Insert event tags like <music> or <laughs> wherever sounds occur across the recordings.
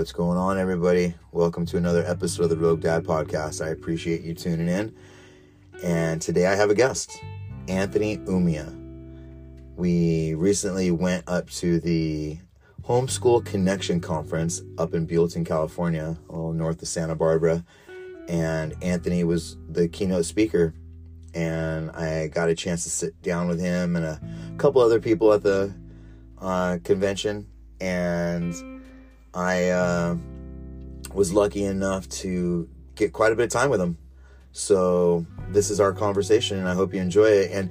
What's going on, everybody? Welcome to another episode of the Rogue Dad Podcast. I appreciate you tuning in. And today I have a guest, Anthony Umina. We recently went up to the Homeschool Connection Conference up in Buellton, California, a little north of Santa Barbara. And Anthony was the keynote speaker. And I got a chance to sit down with him and a couple other people at the uh, convention. And I uh, was lucky enough to get quite a bit of time with him. So this is our conversation, and I hope you enjoy it. And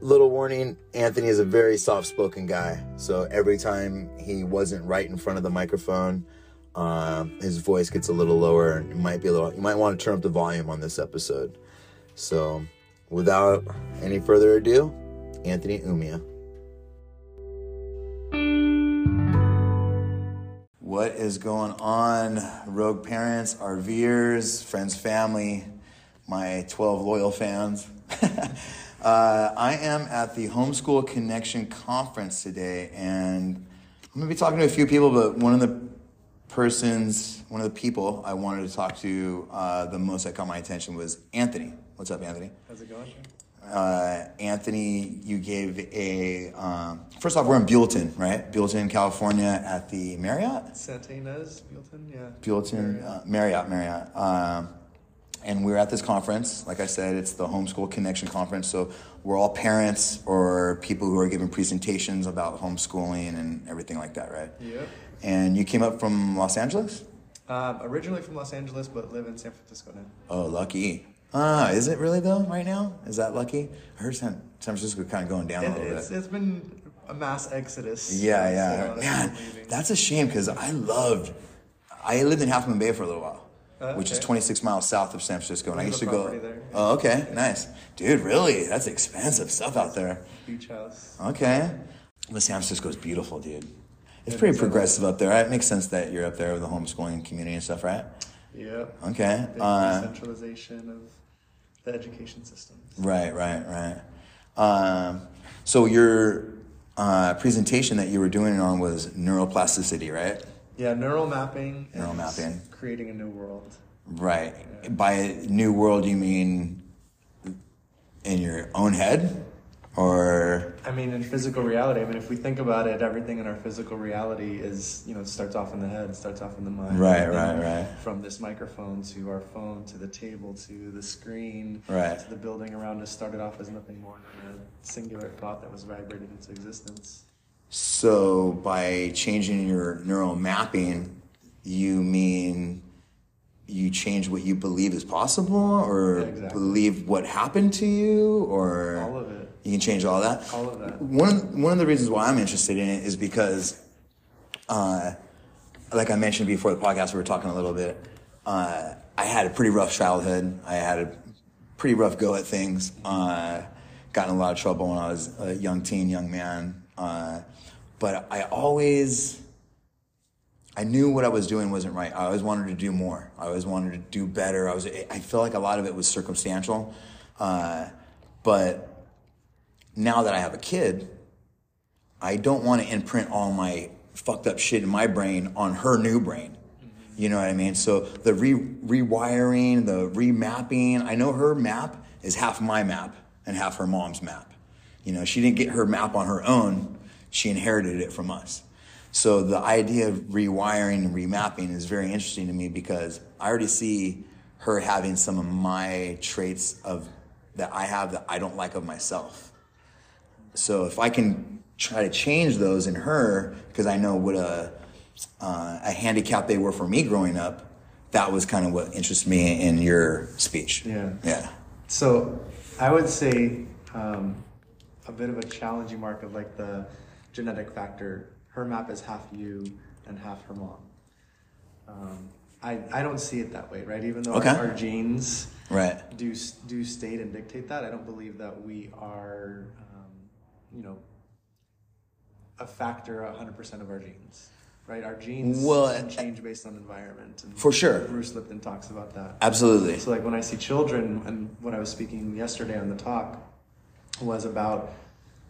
little warning Anthony is a very soft spoken guy. So every time he wasn't right in front of the microphone, uh, his voice gets a little lower. It might be a little, you might want to turn up the volume on this episode. So without any further ado, Anthony Umina. What is going on, rogue parents, RVers, friends, family, my 12 loyal fans? <laughs> uh, I am at the Homeschool Connection Conference today, and I'm going to be talking to a few people, but one of the persons, one of the people I wanted to talk to uh, the most that caught my attention was Anthony. What's up, Anthony? How's it going? Uh, Anthony, you gave a. Um, first off, we're in Buellton, right? Buellton, California, at the Marriott. Santa Ynez, Buellton, yeah. Buellton, Marriott, uh, Marriott. Marriott. Um, and we're at this conference. Like I said, it's the Homeschool Connection Conference. So we're all parents or people who are giving presentations about homeschooling and everything like that, right? Yep. And you came up from Los Angeles? Um, originally from Los Angeles, but live in San Francisco now. Oh, lucky. Ah, is it really though? Right now, is that lucky? I heard San, San Francisco kind of going down It- a little it's, bit. it's been a mass exodus. Yeah, So, yeah, that's man, that's a shame because I loved. I lived in Half Moon Bay for a little while, Uh, which is 26 miles south of San Francisco, and I used to go. there. Oh, okay, nice, dude. Really, that's expensive stuff out there. beach house. Okay, but San Francisco is beautiful, dude. It's It pretty progressive up there. Right? It makes sense that you're up there with the homeschooling community and stuff, right? Yep. Okay. Uh, decentralization of the education system. Right, right, right. Um, so your uh, presentation that you were doing on was neuroplasticity, right? Yeah, neural mapping. Neural mapping. Creating a new world. Right. By new world, you mean in your own head, or I mean, in physical reality, I mean, if we think about it, everything in our physical reality is, you know starts off in the head, starts off in the mind. Right, right, right. From this microphone to our phone to the table to the screen Right. to the building around us started off as nothing more than a singular thought that was vibrated into existence. so by changing your neural mapping, you mean you change what you believe is possible, or Yeah, exactly. believe what happened to you, or All of it. You can change all that. All of that. One one of the reasons why I'm interested in it is because, uh, like I mentioned before the podcast, we were talking a little bit. Uh, I had a pretty rough childhood. I had a pretty rough go at things. Uh, got in a lot of trouble when I was a young teen, young man. Uh, but I always, I knew what I was doing wasn't right. I always wanted to do more. I always wanted to do better. I was. I feel like a lot of it was circumstantial. Uh, but now that I have a kid, I don't want to imprint all my fucked up shit in my brain on her new brain. Mm-hmm. You know what I mean? So the re- rewiring, the remapping, I know her map is half my map and half her mom's map. You know, she didn't get her map on her own, she inherited it from us. So the idea of rewiring and remapping is very interesting to me because I already see her having some of my traits of that I have that I don't like of myself. So if I can try to change those in her, because I know what a uh, a handicap they were for me growing up, that was kind of what interests me in your speech. Yeah. Yeah. So I would say um, a bit of a challenging mark of like the genetic factor. Her map is half you and half her mom. Um, I, I don't see it that way, right? Even though Okay. our, our genes Right. do do state and dictate that, I don't believe that we are, um, you know, a factor 100% of our genes, right? Our genes Well, can change based on environment. And For sure. Bruce Lipton talks about that. Absolutely. So like when I see children, and what I was speaking yesterday on the talk was about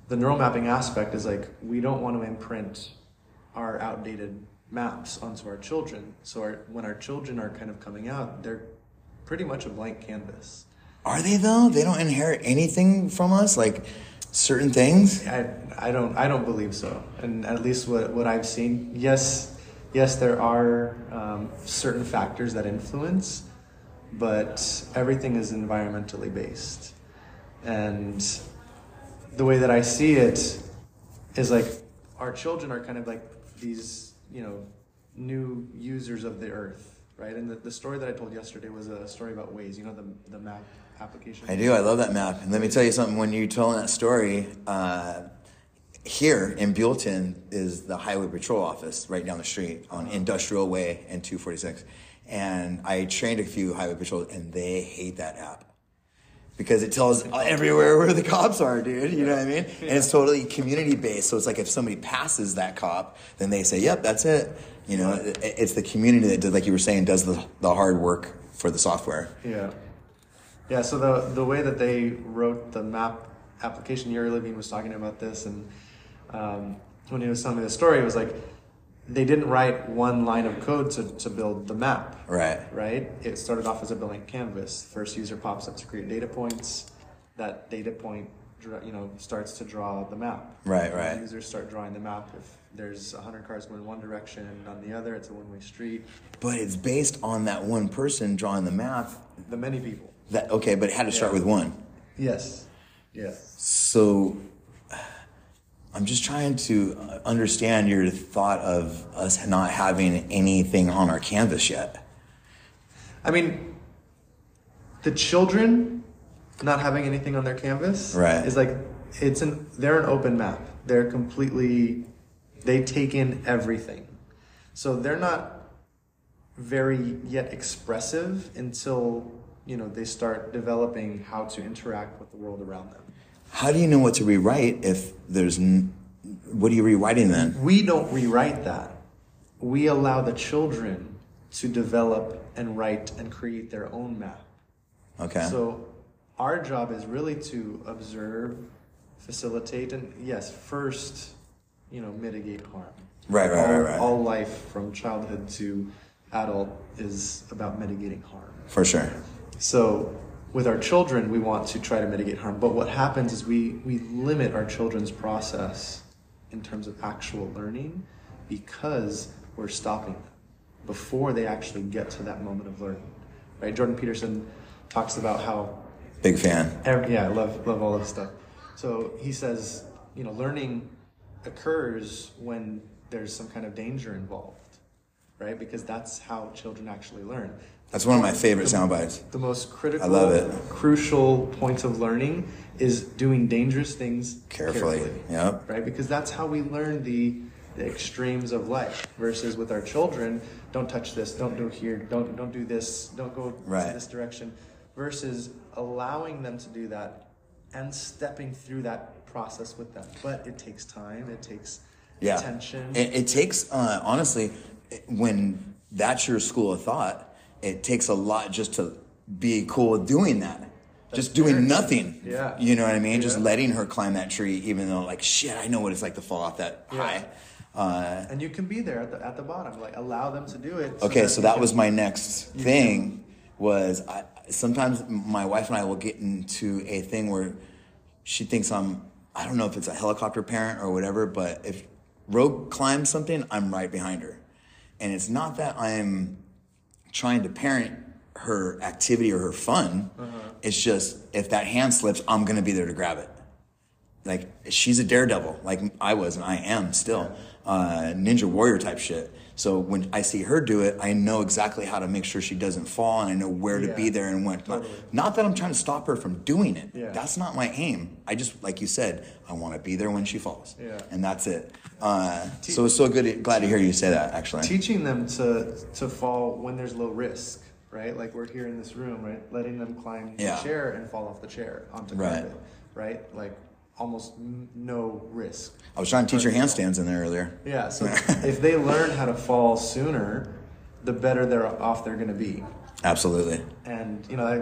the neural mapping aspect is like we don't want to imprint our outdated maps onto our children. So our, when our children are kind of coming out, they're pretty much a blank canvas. Are they though? They don't inherit anything from us, like certain things. I, I don't I don't believe so. And at least what, what I've seen, yes, yes, there are um, certain factors that influence, but everything is environmentally based. And the way that I see it is like our children are kind of like these, you know, new users of the earth, right? And the, the story that I told yesterday was a story about Waze, you know, the, the map application. I do. I love that map. And let me tell you something. When you're telling that story, uh, here in Buellton is the Highway Patrol office right down the street on Industrial Way and 246. And I trained a few Highway Patrol, and they hate that app because it tells everywhere where the cops are, dude. You know what I mean? And it's totally community based. So it's like if somebody passes that cop, then they say, "Yep, that's it." You know, it's the community that, did, like you were saying, does the the hard work for the software. Yeah. Yeah, so the the way that they wrote the map application, Uri Levine was talking about this, and um, when he was telling me the story, it was like they didn't write one line of code to, to build the map, Right. right? It started off as a blank canvas. First user pops up to create data points. That data point, you know, starts to draw the map. Right, right. Users start drawing the map. If there's 100 cars going one direction and on the other, it's a one-way street. But it's based on that one person drawing the map. The many people. That okay, but it had to start Yeah. with one. Yes. Yes. So I'm just trying to understand your thought of us not having anything on our canvas yet. I mean, the children not having anything on their canvas Right. is like it's an they're an open map. They're completely they take in everything. So they're not very yet expressive until you know they start developing how to interact with the world around them. How do you know what to rewrite if there's n- what are you rewriting then? We don't rewrite that. We allow the children to develop and write and create their own map. Okay. So our job is really to observe, facilitate, and yes, first, you know, mitigate harm. Right, right, all, right, right. All life from childhood to adult is about mitigating harm. For sure. So with our children, we want to try to mitigate harm. But what happens is we, we limit our children's process in terms of actual learning because we're stopping them before they actually get to that moment of learning. Right? Jordan Peterson talks about how Big fan. Every, yeah, I love love all this stuff. So he says, you know, learning occurs when there's some kind of danger involved, right? Because that's how children actually learn. That's one of my favorite sound bites. The most critical, I love it. crucial points of learning is doing dangerous things Carefully. Yep. right? Because that's how we learn the the extremes of life. Versus with our children, don't touch this, don't do here, don't don't do this, don't go Right. this direction. Versus allowing them to do that and stepping through that process with them. But it takes time. It takes Yeah. attention. It, it takes, uh, honestly, when that's your school of thought, it takes a lot just to be cool doing that. just doing nothing. Yeah. You know what I mean? Just letting her climb that tree, even though, like, shit, I know what it's like to fall off that Yeah. high. Uh, and you can be there at the at the bottom. Like allow them to do it. okay, so that can- was my next thing. Was I, sometimes my wife and I will get into a thing where she thinks I'm I don't know if it's a helicopter parent or whatever, but if Rogue climbs something, I'm right behind her. And it's not that I'm trying to parent her activity or her fun. It's just if that hand slips, I'm gonna be there to grab it. Like she's a daredevil, like I was and I am still, uh, ninja warrior type shit. So when I see her do it, I know exactly how to make sure she doesn't fall, and I know where to Yeah, be there and when. totally. Not that I'm trying to stop her from doing it. Yeah. That's not my aim. I just, like you said, I want to be there when she falls. Yeah. And that's it. Uh, so it's so good. Glad to hear you say that. Actually. teaching them to to fall when there's low risk, right? Like we're here in this room, right? Letting them climb Yeah. the chair and fall off the chair onto Right. carpet, right? Like almost n- no risk. I was trying to teach your handstands in there earlier. Yeah. So <laughs> if they learn how to fall sooner, the better they're off they're going to be. Absolutely. And you know, I,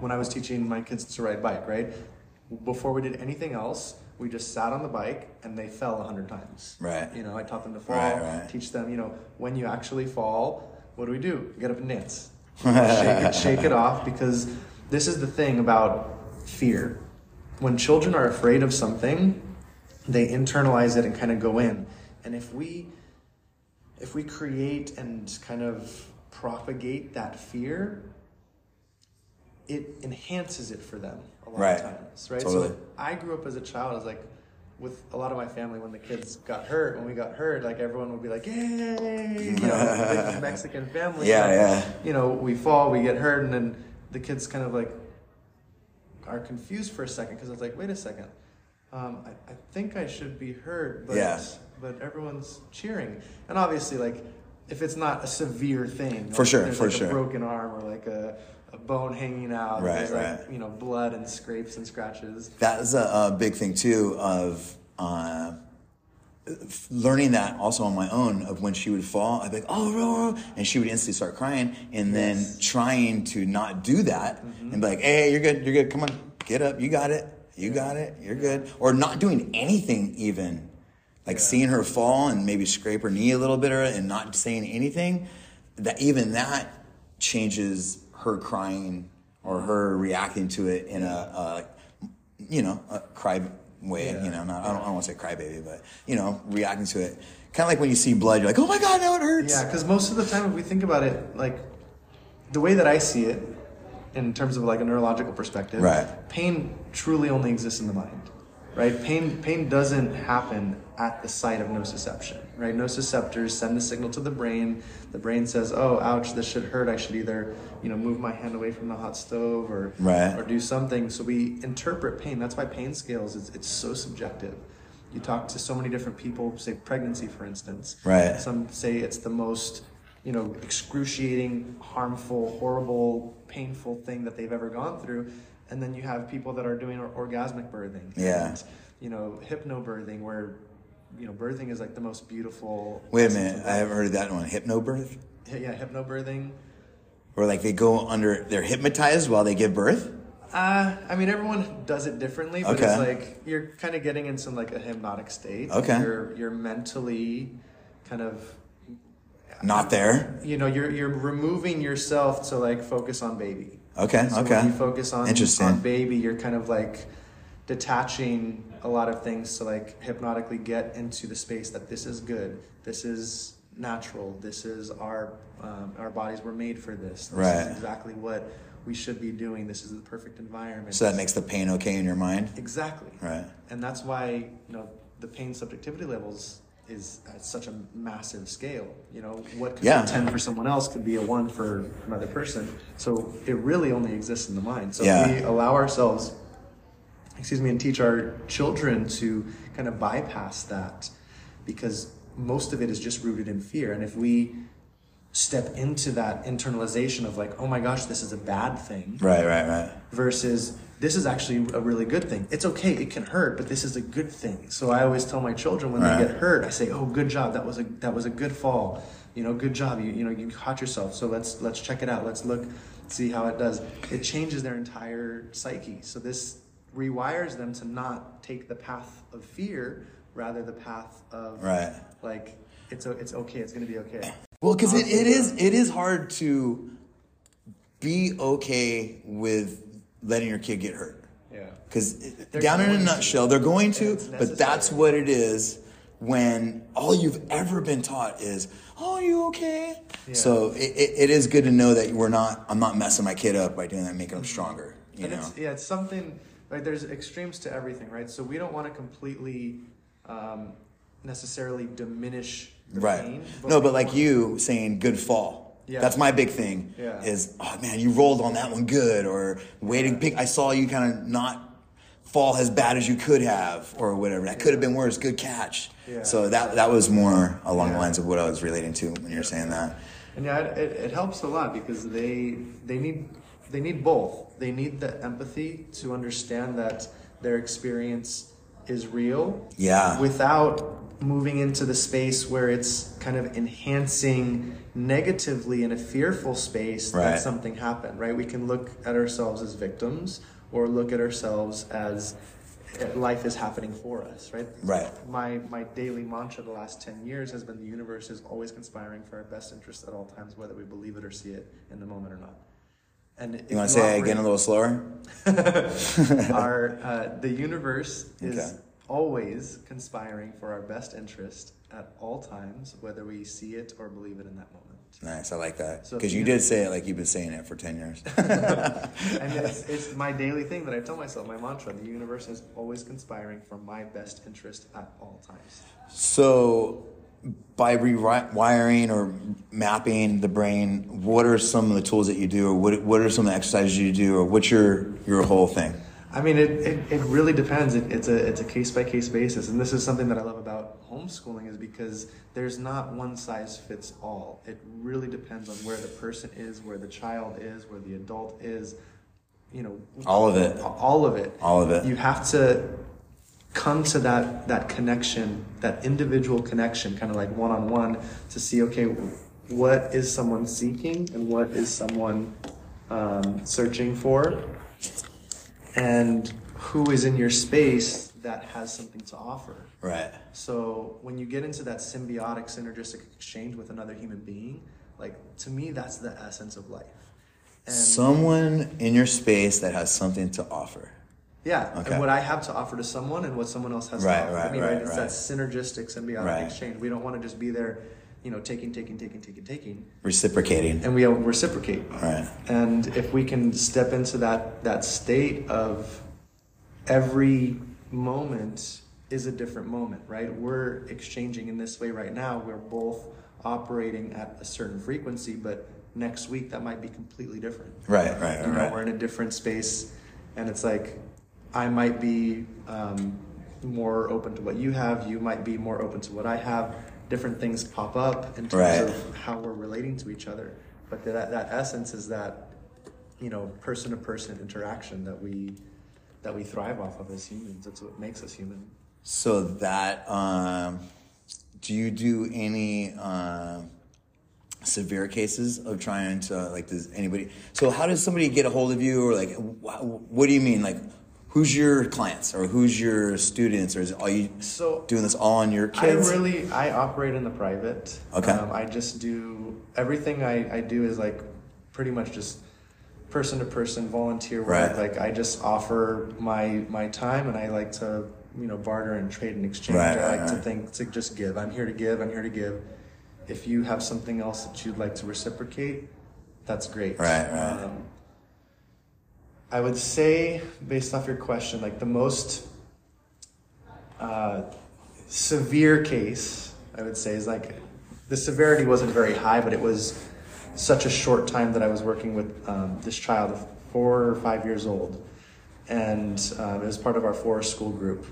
when I was teaching my kids to ride bike, right? Before we did anything else, we just sat on the bike and they fell a hundred times. Right. You know, I taught them to fall, Right, right. teach them, you know, when you actually fall, what do we do? Get up and dance. <laughs> shake, it, shake it off because this is the thing about fear. When children are afraid of something, they internalize it and kind of go in. And if we if we create and kind of propagate that fear, it enhances it for them a lot Right. of times, right? Totally. So I grew up as a child as like with a lot of my family when the kids got hurt, when we got hurt, like everyone would be like, "Yay!" You know, <laughs> Mexican family. Yeah, so, yeah. You know, we fall, we get hurt, and then the kids kind of like are confused for a second because it's like, wait a second, um, I, I think I should be hurt, but but everyone's cheering, and obviously, like if it's not a severe thing, For like, sure, for like sure. a broken arm or like a, a bone hanging out, Right, there's like you know blood and scrapes and scratches. That's a, a big thing too of uh, learning that also on my own of when she would fall, I'd be like, oh, row, row," and she would instantly start crying, and then Yes. Mm-hmm. trying to not do that and be like, hey, you're good, you're good, come on, get up, you got it, you got it, you're good, or not doing anything even. Like Yeah. seeing her fall and maybe scrape her knee a little bit and not saying anything, that even that changes her crying or her reacting to it in a, a you know, a cry way, Yeah. you know, not, I don't, I don't want to say crybaby, but, you know, reacting to it. Kind of like when you see blood, you're like, oh my God, now it hurts. Yeah, because most of the time, if we think about it, like the way that I see it, in terms of like a neurological perspective, Right. pain truly only exists in the mind, right? Pain pain doesn't happen at the site of nociception, right? Nociceptors send the signal to the brain. The brain says, "Oh, ouch, this should hurt. I should either, you know, move my hand away from the hot stove or Right. or do something." So we interpret pain. That's why pain scales is it's so subjective. You talk to so many different people, say pregnancy, for instance. Right. Some say it's the most, you know, excruciating, harmful, horrible, painful thing that they've ever gone through. And then you have people that are doing orgasmic birthing. Yeah. And, you know, hypnobirthing, where, you know, birthing is like the most beautiful. Wait a minute, I haven't heard of that one. Hypnobirth? Yeah, hypnobirthing. Where like they go under, they're hypnotized while they give birth? Uh, I mean, everyone does it differently, but Okay. it's like you're kind of getting into like a hypnotic state. Okay. You're you're mentally kind of Not there? you know you're you're removing yourself to like focus on baby. Okay, So okay. When you focus on Interesting. on baby, you're kind of like detaching a lot of things to like hypnotically get into the space that this is good, this is natural, this is our um, our bodies were made for this. This Right. is exactly what we should be doing. This is the perfect environment. So that makes the pain okay in your mind? exactly Right. and that's why you know the pain subjectivity levels is at such a massive scale you know what could Yeah. be a 10 for someone else could be a 1 for another person so it really only exists in the mind so Yeah. if we allow ourselves excuse me and teach our children to kind of bypass that because most of it is just rooted in fear and if we step into that internalization of like oh my gosh this is a bad thing Right, right, right. versus this is actually a really good thing. It's okay, it can hurt, but this is a good thing. So I always tell my children when Right. they get hurt, I say, "Oh, good job. That was a that was a good fall. You know, good job. You you know, you caught yourself. So let's let's check it out. Let's look, see how it does." It changes their entire psyche. So this rewires them to not take the path of fear, rather the path of Right. like it's it's okay. It's gonna be okay. Well, because it, it is it is hard to be okay with letting your kid get hurt. Yeah. Because down in a going to. nutshell, they're going to, but that's what it is when all you've ever been taught is, "Oh, are you okay?" Yeah. So it, it, it is good to know that we're not. I'm not messing my kid up by doing that, making them stronger. You and know. it's yeah, it's something like there's extremes to everything, right? So we don't want to completely um, necessarily diminish the Right. pain. no, but like you saying good fall. Yeah. That's my big thing. Yeah. Is oh man, you rolled on that one good, or waiting pick. I saw you kind of not fall as bad as you could have, or whatever. That could have been worse. Good catch. Yeah. So that that was more along the lines of what I was relating to when you were saying that. And yeah, it, it, it helps a lot because they they need they need both. They need the empathy to understand that their experience is real. Yeah. Without moving into the space where it's kind of enhancing negatively in a fearful space Right. that something happened, right? We can look at ourselves as victims or look at ourselves as life is happening for us, right? Right. My my daily mantra the last ten years has been the universe is always conspiring for our best interest at all times, whether we believe it or see it in the moment or not. And You want to say it again a little slower? <laughs> our <laughs> uh, the universe is Okay. Always conspiring for our best interest at all times, whether we see it or believe it in that moment. Nice, I like that. Because you you- did say it like you've been saying it for 10 years. <laughs> and it's, it's my daily thing that I tell myself, my mantra. The universe is always conspiring for my best interest at all times. so, by rewiring or mapping the brain, what are some of the tools that you do, or what, what are some of the exercises you do, or what's your, your whole thing? I mean, it, it, it really depends. It, it's a it's a case by case basis, and this is something that I love about homeschooling is because there's not one size fits all. It really depends on where the person is, where the child is, where the adult is. You know, All of it. all of it. All of it. You have to come to that that connection, that individual connection, kind of like one on one, to see okay, what is someone seeking and what is someone um, searching for, and who is in your space that has something to offer. Right. So when you get into that symbiotic, synergistic exchange with another human being, like to me, that's the essence of life. And Someone in your space that has something to offer. Yeah, Okay. and what I have to offer to someone and what someone else has Right, to offer right, me, right, right? It's right. that synergistic, symbiotic exchange. We don't want to just be there, you know, taking, taking, taking, taking, taking, Reciprocating. and we don't reciprocate. Right. And if we can step into that that state of every moment is a different moment, right? We're exchanging in this way right now. We're both operating at a certain frequency, but next week that might be completely different. Right, right, You know, right. we're in a different space, and it's like I might be um, more open to what you have. You might be more open to what I have. Different things pop up in terms Right. of how we're relating to each other. But that that essence is that you know person to person interaction that we that we thrive off of as humans. That's what makes us human. So that, um, do you do any um severe cases of trying to like? Does anybody? So how does somebody get a hold of you, or like, wh- what do you mean? Like, who's your clients, or who's your students, or is are you So doing this all on your kids? I really I operate in the private. Okay. Um, I just do everything I, I do is like pretty much just person to person volunteer work. Right. Like I just offer my my time and I like to you know barter and trade and exchange. Right, I right, like to right. think to just give. I'm here to give. I'm here to give. If you have something else that you'd like to reciprocate, that's great. Right, right. Um, I would say, based off your question, like the most uh, severe case, I would say, is like the severity wasn't very high, but it was such a short time that I was working with um, this child, four or five years old, and um, it was part of our forest school group.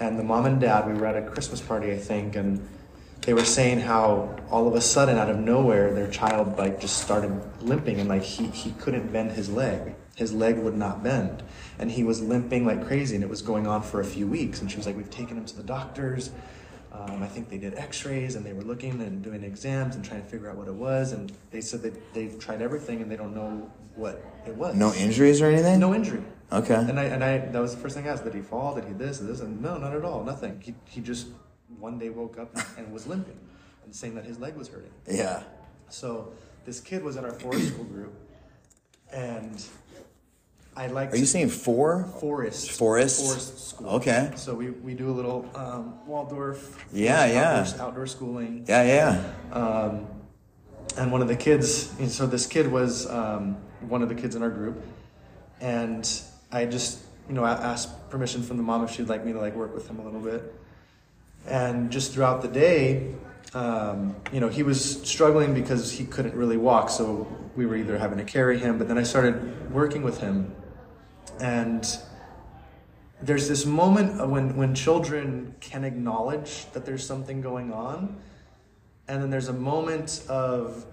And the mom and dad, we were at a Christmas party, I think, and they were saying how all of a sudden, out of nowhere, their child like just started limping, and like he he couldn't bend his leg. His leg would not bend, and he was limping like crazy, and it was going on for a few weeks. And she was like, "We've taken him to the doctors." Um, I think they did X-rays, and they were looking and doing exams and trying to figure out what it was. And they said that they've tried everything, and they don't know what it was. no injuries or anything? no injury. Okay. And I and I that was the first thing I asked. Did he fall? Did he this? This? And no, not at all. Nothing. He he just one day woke up and was limping, and saying that his leg was hurting. yeah. So this kid was in our forest school group, and I like Are you saying four? forest Forest? forest school. Okay. So we, we do a little um, Waldorf. Yeah, yeah. Outdoor, outdoor schooling. Yeah, yeah. Um, and one of the kids, and so this kid was um, one of the kids in our group, and I just, you know, asked permission from the mom if she'd like me to like work with him a little bit, and just throughout the day, um, you know, he was struggling because he couldn't really walk, so we were either having to carry him, but then I started working with him, and there's this moment when when children can acknowledge that there's something going on and then there's a moment of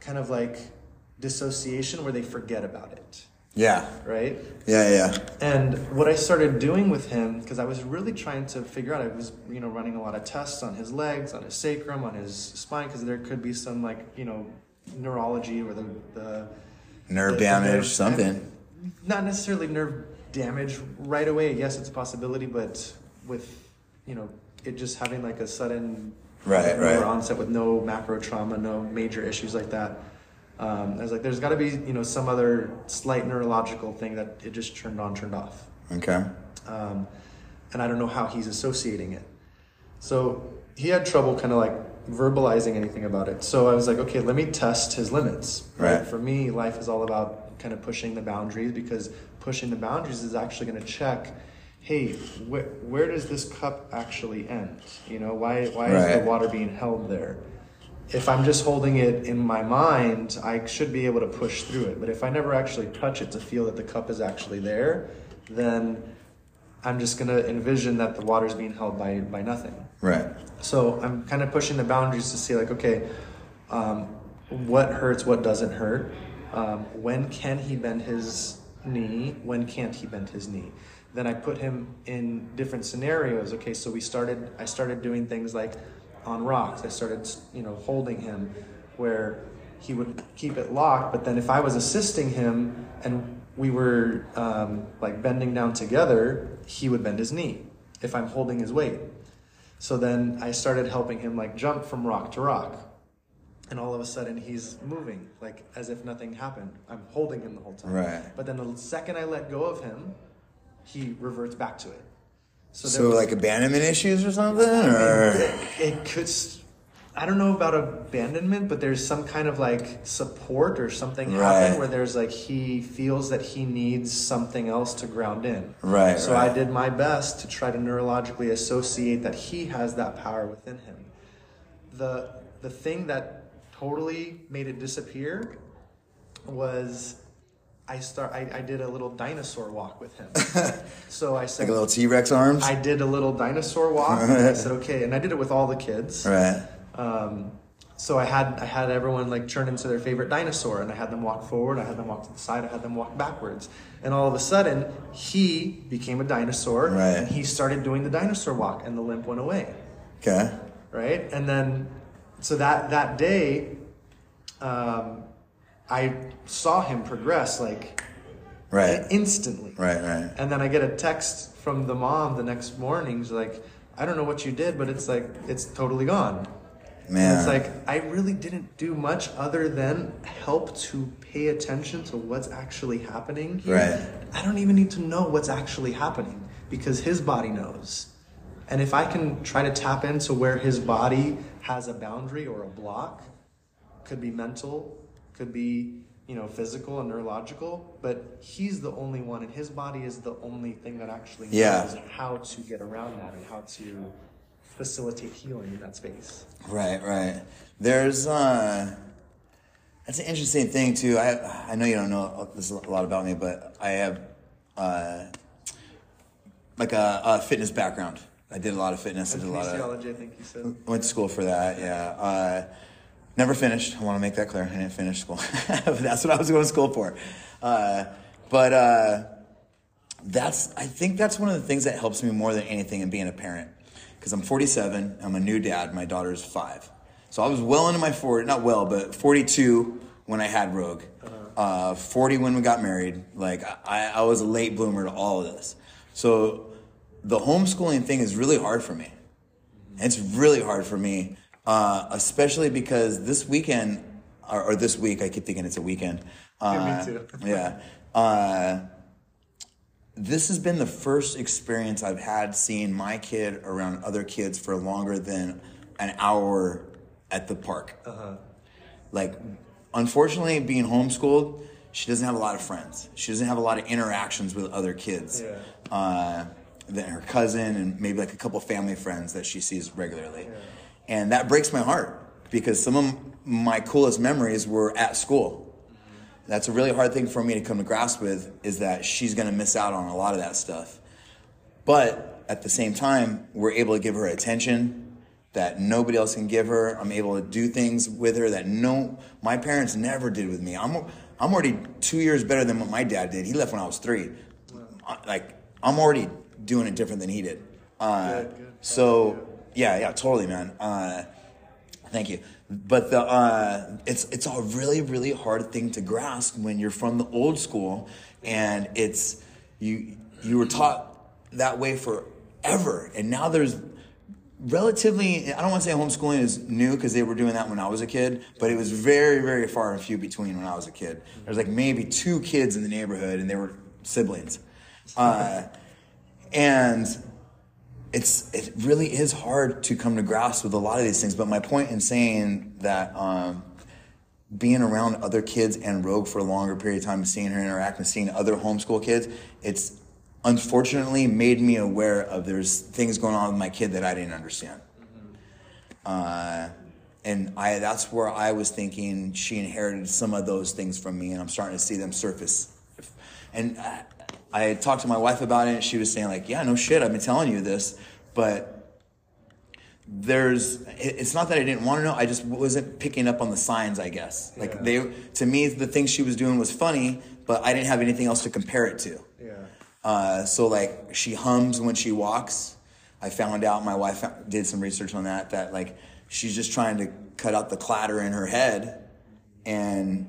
kind of like dissociation where they forget about it Yeah. right Yeah, yeah. and what i started doing with him because i was really trying to figure out i was you know running a lot of tests on his legs on his sacrum on his spine because there could be some like you know neurology or the the Nerve the- the damage, nerve- something. Not necessarily nerve damage right away, yes, it's a possibility, but with you know it just having like a sudden Right, right. onset with no macro trauma, no major issues like that. Um, I was like, there's got to be you know some other slight neurological thing that it just turned on, turned off, Okay. um, and I don't know how he's associating it. So he had trouble kind of like verbalizing anything about it. So I was like, okay, let me test his limits. Right. For me, life is all about kind of pushing the boundaries because pushing the boundaries is actually going to check. Hey, where, where does this cup actually end? You know, why why is the water being held there? If I'm just holding it in my mind, I should be able to push through it. But if I never actually touch it to feel that the cup is actually there, then I'm just gonna envision that the water is being held by by nothing. Right. So I'm kind of pushing the boundaries to see like, okay, um, what hurts, what doesn't hurt. Um, when can he bend his knee? When can't he bend his knee? Then I put him in different scenarios. Okay, so we started. I started doing things like on rocks. I started, you know, holding him where he would keep it locked. But then if I was assisting him and we were um, like bending down together, he would bend his knee if I'm holding his weight. So then I started helping him like jump from rock to rock. And all of a sudden he's moving, like as if nothing happened. I'm holding him the whole time. Right. But then the second I let go of him, he reverts back to it. So, there was- like abandonment issues or something, or it, it could. I don't know about abandonment, but there's some kind of like support or something Right. happen where there's like he feels that he needs something else to ground in. Right, So right. I did my best to try to neurologically associate that he has that power within him. The the thing that totally made it disappear was I start I, I did a little dinosaur walk with him. <laughs> so I said like a little T Rex arms. I did a little dinosaur walk. and I said, <laughs> okay, and I did it with all the kids. right. Um, so I had I had everyone like turn into their favorite dinosaur, and I had them walk forward, I had them walk to the side, I had them walk backwards, and all of a sudden he became a dinosaur, Right. and he started doing the dinosaur walk, and the limp went away, Okay. right? And then so that that day, um, I saw him progress like Right. instantly. Right. Right. And then I get a text from the mom the next morning. She's like, I don't know what you did, but it's like, it's totally gone. Man. And it's like, I really didn't do much other than help to pay attention to what's actually happening here. Right. I don't even need to know what's actually happening because his body knows. And if I can try to tap into where his body has a boundary or a block, could be mental, could be, you know, physical and neurological, but he's the only one and his body is the only thing that actually knows Yeah. how to get around that and how to facilitate healing in that space. Right, right. There's uh that's an interesting thing too. I I know you don't know this a lot about me, but I have uh like a, a fitness background. I did a lot of fitness. I did a lot of I think you said. went to school for that. Yeah. Uh, never finished. I want to make that clear. I didn't finish school. <laughs> But that's what I was going to school for. Uh, but uh, that's I think that's one of the things that helps me more than anything in being a parent. Because I'm 47. I'm a new dad. My daughter's five. So I was well into my 40, not well, but 42 when I had Rogue. Uh, 40 when we got married. Like I, I was a late bloomer to all of this. So the homeschooling thing is really hard for me. It's really hard for me, uh, especially because this weekend, or, or this week, I keep thinking it's a weekend. Uh, too. <laughs> yeah. Uh, this has been the first experience I've had seeing my kid around other kids for longer than an hour at the park. Like, unfortunately, being homeschooled, she doesn't have a lot of friends. She doesn't have a lot of interactions with other kids. Yeah. Uh, than her cousin and maybe like a couple family friends that she sees regularly. And that breaks my heart because some of my coolest memories were at school. That's a really hard thing for me to come to grasp with is that she's going to miss out on a lot of that stuff. But at the same time, we're able to give her attention that nobody else can give her. I'm able to do things with her that no, my parents never did with me. I'm, I'm already two years better than what my dad did. He left when I was three. I- Like, I'm already doing it different than he did. Uh, Good, good. So, yeah, yeah, totally, man. Uh, Thank you. But the uh, it's it's a really really hard thing to grasp when you're from the old school, and it's you you were taught that way forever, and now there's relatively i don't want to say homeschooling is new because they were doing that when i was a kid but it was very very far and few between when i was a kid there's like maybe two kids in the neighborhood and they were siblings uh, and it's it really is hard to come to grasp with a lot of these things but my point in saying that um, being around other kids and rogue for a longer period of time seeing her interact and seeing other homeschool kids it's unfortunately made me aware of there's things going on with my kid that I didn't understand. Uh, and I that's where I was thinking she inherited some of those things from me, and I'm starting to see them surface. And I, I talked to my wife about it, and she was saying like, "Yeah, no shit, I've been telling you this, but." There's, it's not that I didn't want to know. I just wasn't picking up on the signs. I guess, like Yeah. they, to me, the thing she was doing was funny, but I didn't have anything else to compare it to. Yeah. Uh, so like she hums when she walks. I found out my wife did some research on that that like she's just trying to cut out the clatter in her head and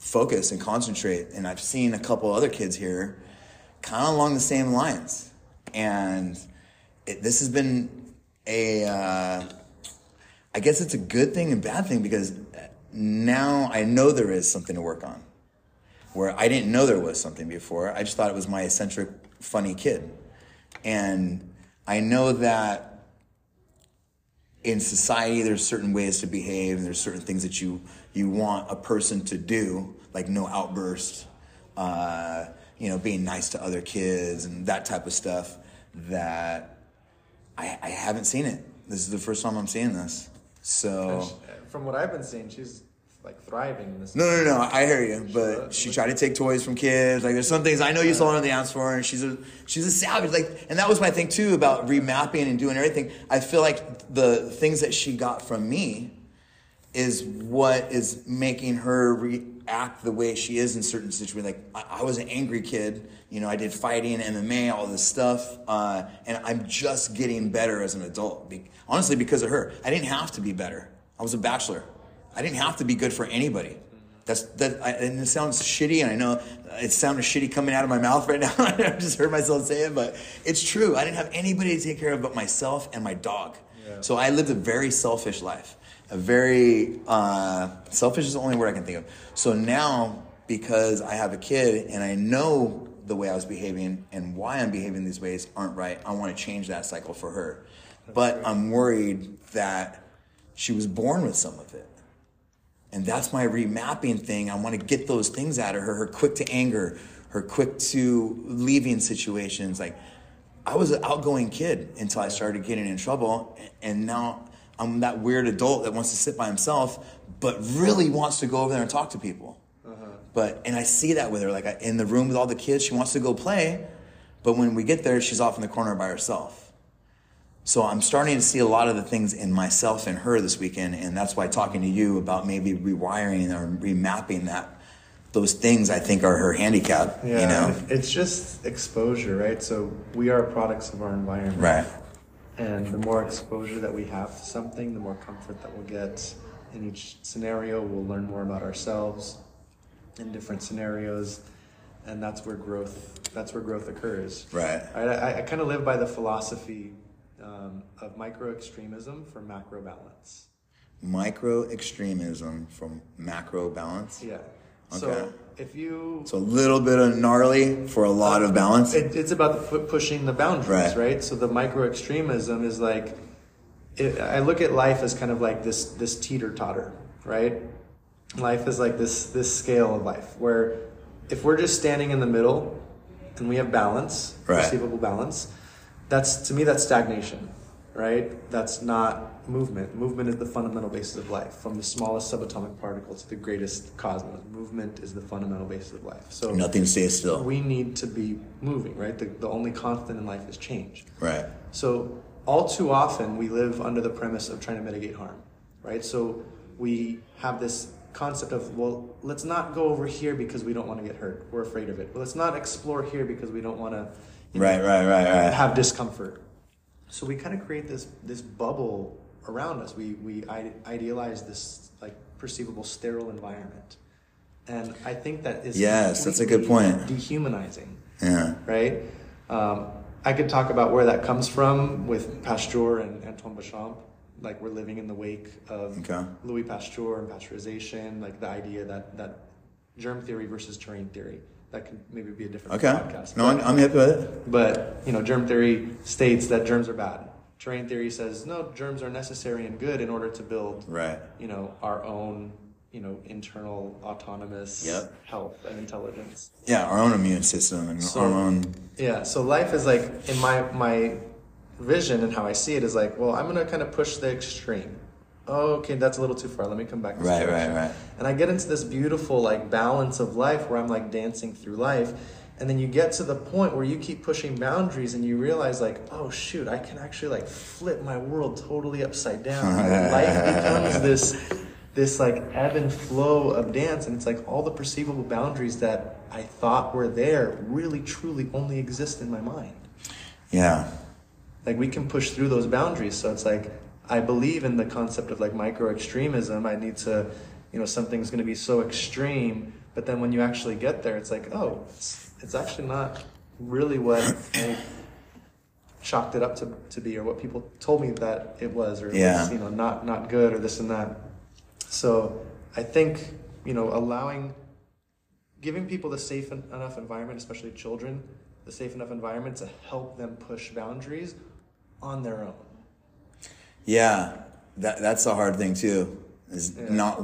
focus and concentrate. And I've seen a couple other kids here kind of along the same lines. And it, this has been a, uh, I guess it's a good thing and bad thing because now I know there is something to work on where I didn't know there was something before. I just thought it was my eccentric, funny kid. And I know that in society, there's certain ways to behave, and there's certain things that you you want a person to do, like no outburst, uh, you know, being nice to other kids and that type of stuff. That I, I haven't seen it. This is the first time I'm seeing this. So. From what I've been seeing, she's like thriving in this. No, no, no. I hear you, but she tried to take toys from kids. Like, there's some things I know you saw her on the dance floor, and she's a she's a savage. Like, and that was my thing too about remapping and doing everything. I feel like the things that she got from me is what is making her react the way she is in certain situations. Like, I, I was an angry kid. You know, I did fighting, MMA, all this stuff, uh, and I'm just getting better as an adult. Be- honestly, because of her, I didn't have to be better. I was a bachelor. I didn't have to be good for anybody. That's that, I, and it sounds shitty, and I know it sounded shitty coming out of my mouth right now. <laughs> I just heard myself say it, but it's true. I didn't have anybody to take care of but myself and my dog. Yeah. So I lived a very selfish life. A very uh, selfish is the only word I can think of. So now, because I have a kid and I know the way I was behaving and why I'm behaving these ways aren't right, I want to change that cycle for her. But I'm worried that she was born with some of it. And that's my remapping thing. I want to get those things out of her. Her quick to anger, her quick to leaving situations. Like, I was an outgoing kid until I started getting in trouble. And now I'm that weird adult that wants to sit by himself, but really wants to go over there and talk to people. Uh-huh. But, and I see that with her. Like, I, in the room with all the kids, she wants to go play. But when we get there, she's off in the corner by herself. So I'm starting to see a lot of the things in myself and her this weekend, and that's why talking to you about maybe rewiring or remapping that those things I think are her handicap. Yeah, You know, it's just exposure, right? So we are products of our environment. right? And the more exposure that we have to something, the more comfort that we'll get in each scenario. We'll learn more about ourselves in different scenarios, and that's where growth. That's where growth occurs. Right. I, I, I kind of live by the philosophy um, of micro extremism for macro balance. Micro extremism from macro balance. Yeah. Okay. So if you So a little bit of gnarly for a lot of balance. It, it's about the pu- pushing the boundaries, Right. right? So the micro extremism is like, it, I look at life as kind of like this this teeter totter, right? Life is like this this scale of life where if we're just standing in the middle and we have balance, Right. perceivable balance, that's to me that's stagnation, right? That's not movement. Movement is the fundamental basis of life, from the smallest subatomic particle to the greatest cosmos. Movement is the fundamental basis of life. So Nothing stays still. we need to be moving, right? The, the only constant in life is change. Right. So, all too often, we live under the premise of trying to mitigate harm, right? So, we have this concept of, well, let's not go over here because we don't want to get hurt. We're afraid of it. Well, let's not explore here because we don't want to Right. Right. Right. Right. have discomfort. So, we kind of create this, this bubble around us. We, we idealize this like perceivable sterile environment. And I think that is Yes, that's a good point. dehumanizing. Yeah. right? Um, I could talk about where that comes from with Pasteur and Antoine Béchamp. Like we're living in the wake of Okay. Louis Pasteur and pasteurization, like the idea that that germ theory versus terrain theory. That could maybe be a different Okay. podcast. No, I'm, I'm hip with it. But you know, germ theory states that germs are bad. Terrain theory says no, germs are necessary and good in order to build, Right. you know, our own, you know, internal autonomous Yep. health and intelligence. Yeah, our own immune system and So- our own. Yeah, so life is like in my my vision and how I see it is like, well, I'm gonna kind of push the extreme. Oh, okay, that's a little too far. Let me come back. Right, right, right. And I get into this beautiful like balance of life where I'm like dancing through life, and then you get to the point where you keep pushing boundaries and you realize like, oh shoot, I can actually like flip my world totally upside down. <laughs> Life becomes this this like ebb and flow of dance, and it's like all the perceivable boundaries that I thought were there really truly only exist in my mind Yeah. like we can push through those boundaries so it's like i believe in the concept of like micro extremism i need to you know something's going to be so extreme but then when you actually get there it's like oh it's, it's actually not really what i chalked it up to, to be or what people told me that it was or Yeah. was you know not not good or this and that so i think you know allowing giving people the safe en- enough environment, especially children, the safe enough environment to help them push boundaries on their own. Yeah, that that's a hard thing too. Is Yeah. not.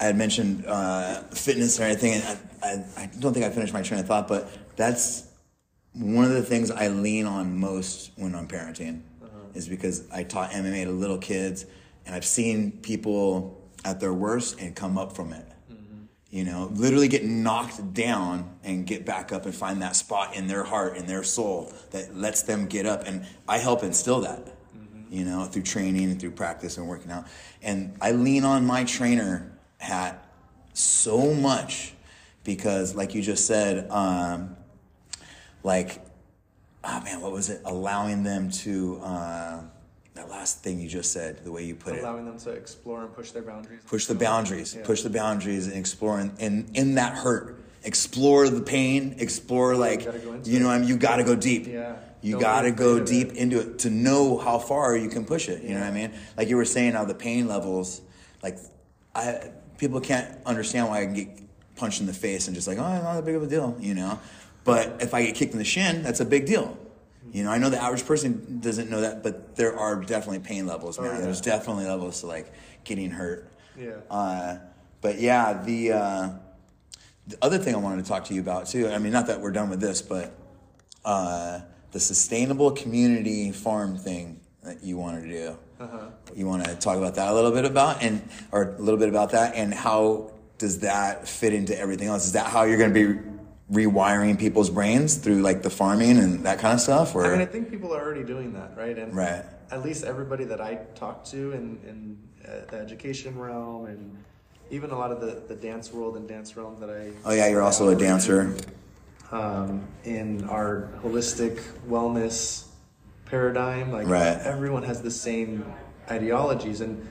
I had mentioned uh, fitness or anything, and I, I, I don't think I finished my train of thought, but that's one of the things I lean on most when I'm parenting, uh-huh. is because I taught MMA to little kids, and I've seen people at their worst and come up from it. Mm-hmm. You know, literally get knocked down and get back up and find that spot in their heart, in their soul that lets them get up. And I help instill that, mm-hmm. you know, through training and through practice and working out. And I lean on my trainer hat so much because, like you just said, um, like, oh man, what was it? Allowing them to, uh, that last thing you just said, the way you put it Allowing them to explore and push their boundaries. push the boundaries Yeah. push the boundaries and explore and in, in that hurt explore the pain explore like gotta go you know. I mean, you got to go deep Yeah. you Don't got to go deep it. into it to know how far you can push it you know what i mean like you were saying how the pain levels like i people can't understand why i can get punched in the face and just like oh not that big of a deal you know but if i get kicked in the shin that's a big deal you know, I know the average person doesn't know that, but there are definitely pain levels, man. Oh, yeah. There's definitely levels to like getting hurt. Yeah. Uh, but yeah, the uh, the other thing I wanted to talk to you about too. I mean, not that we're done with this, but uh, the sustainable community farm thing that you wanted to do. Uh-huh. You want to talk about that a little bit about and or a little bit about that and how does that fit into everything else? Is that how you're going to be rewiring people's brains through like the farming and that kind of stuff? Or I mean, I think people are already doing that, right? And Right. at least everybody that I talk to in, in uh, the education realm and even a lot of the, the dance world and dance realm that I. oh yeah, you're also a dancer. um, in our holistic wellness paradigm. Like Right. everyone has the same ideologies, and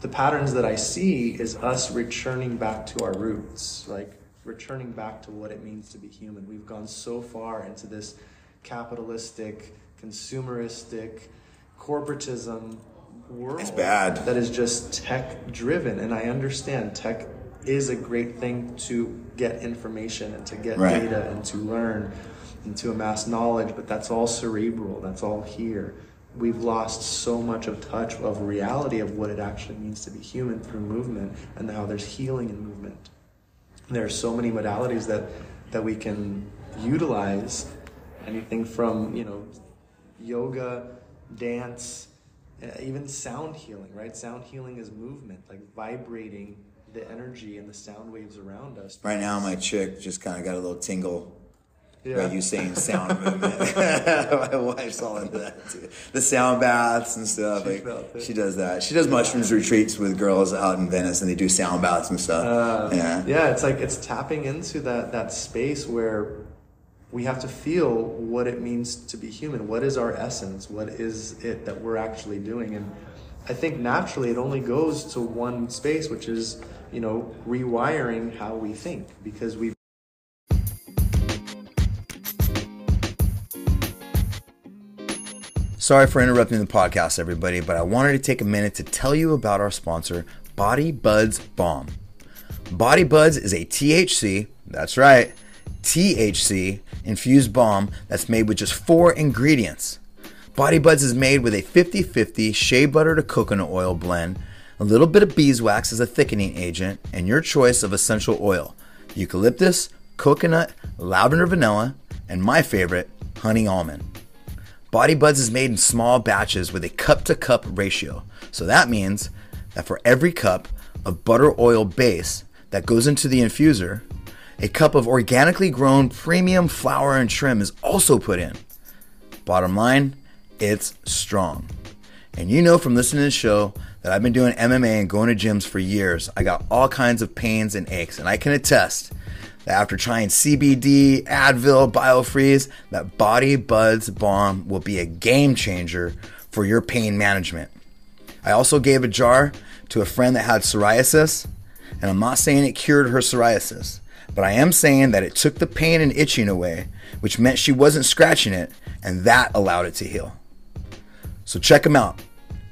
the patterns that I see is us returning back to our roots, like returning back to what it means to be human. We've gone so far into this capitalistic, consumeristic, corporatism world. It's bad. That is just tech driven, and I understand tech is a great thing to get information and to get Right. data and to learn and to amass knowledge, but that's all cerebral. That's all here. We've lost so much of touch of reality of what it actually means to be human through movement and how there's healing in movement. There are so many modalities that that we can utilize. Anything from you know yoga, dance, uh, even sound healing. Right, sound healing is movement, like vibrating the energy and the sound waves around us. Right now, my chick just kind of got a little tingle Yeah. by you saying sound movement. <laughs> my wife's all into that too. The sound baths and stuff. She Like, she does that. She does mushrooms retreats with girls out in Venice, and they do sound baths and stuff. Uh, yeah. yeah, it's like it's tapping into that that space where we have to feel what it means to be human. What is our essence? What is it that we're actually doing? And I think naturally it only goes to one space, which is you know rewiring how we think because we. Sorry for interrupting the podcast, everybody, but I wanted to take a minute to tell you about our sponsor, Body Budz Balm. Body Budz is a THC, that's right, THC infused balm that's made with just four ingredients. Body Budz is made with a 50 50 shea butter to coconut oil blend, a little bit of beeswax as a thickening agent, and your choice of essential oil eucalyptus, coconut, lavender vanilla, and my favorite, honey almond. Body Budz is made in small batches with a cup to cup ratio. So that means that for every cup of butter oil base that goes into the infuser, a cup of organically grown premium flour and trim is also put in. Bottom line, it's strong. And you know from listening to the show that I've been doing MMA and going to gyms for years. I got all kinds of pains and aches, and I can attest after trying CBD, Advil, BioFreeze, that Body Budz Balm will be a game changer for your pain management. I also gave a jar to a friend that had psoriasis, and I'm not saying it cured her psoriasis, but I am saying that it took the pain and itching away, which meant she wasn't scratching it, and that allowed it to heal. So check them out.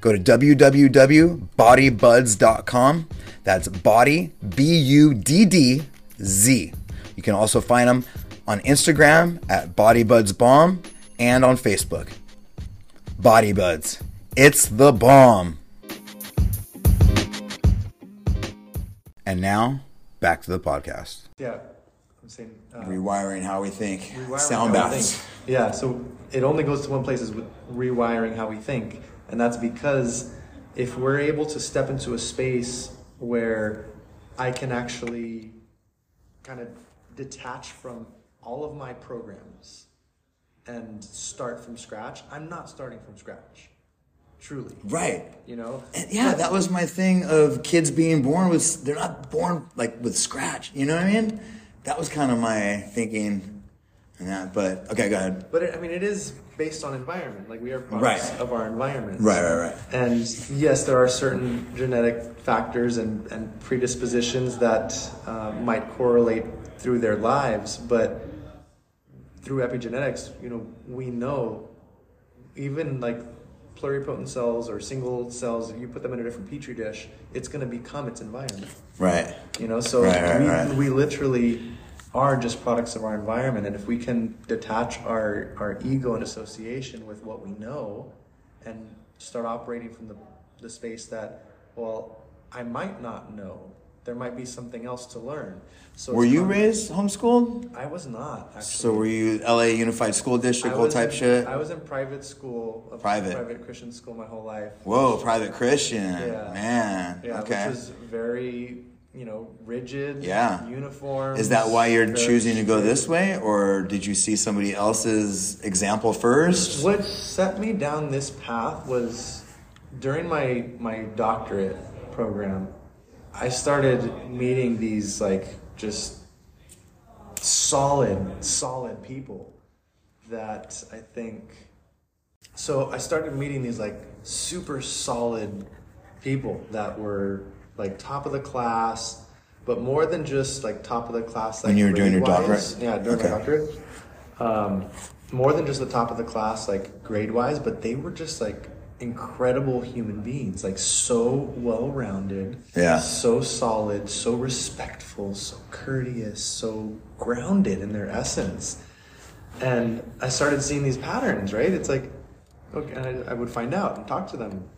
Go to www.bodybudz.com. That's body, B U D D Z. You can also find them on Instagram at BodyBudzBomb and on Facebook. BodyBudz, it's the bomb. And now, back to the podcast. Yeah, I'm saying. Uh, Rewiring how we think. rewiring Sound baths. Yeah, so it only goes to one place is with rewiring how we think, and that's because if we're able to step into a space where I can actually kind of detach from all of my programs and start from scratch, I'm not starting from scratch. Truly. Right. You know? And yeah, that was my thing of kids being born with they're not born like with scratch. You know what I mean? That was kind of my thinking Yeah. But okay, go ahead. But it, I mean, it is based on environment. Like we are products Right. of our environment. Right, right, right. And yes, there are certain genetic factors and, and predispositions that uh, might correlate through their lives, but through epigenetics, you know, we know even like pluripotent cells or single cells, if you put them in a different petri dish, it's going to become its environment. Right. You know, so Right, right, we, right. we literally are just products of our environment. And if we can detach our, our ego and association with what we know and start operating from the, the space that, well, I might not know, there might be something else to learn. So Were you raised homeschooled? I was not actually. So were you LA Unified School District, whole type in, shit? I was in private school, a Private. private Christian school my whole life. Whoa, private Christian. Yeah. Man. Yeah, okay. which was very, you know, rigid. Yeah. Uniform. Is that why you're choosing to go this way, or did you see somebody else's example first? What set me down this path was during my my doctorate program. I started meeting these like just solid, solid people that I think. So I started meeting these like super solid people that were like top of the class, but more than just like top of the class. Like When you were doing your doctorate? Yeah, during Okay. my doctorate. Um, more than just the top of the class, like grade wise, but they were just like incredible human beings, like so well rounded, Yeah. so solid, so respectful, so courteous, so grounded in their essence. And I started seeing these patterns, right? It's like, okay, and I, I would find out and talk to them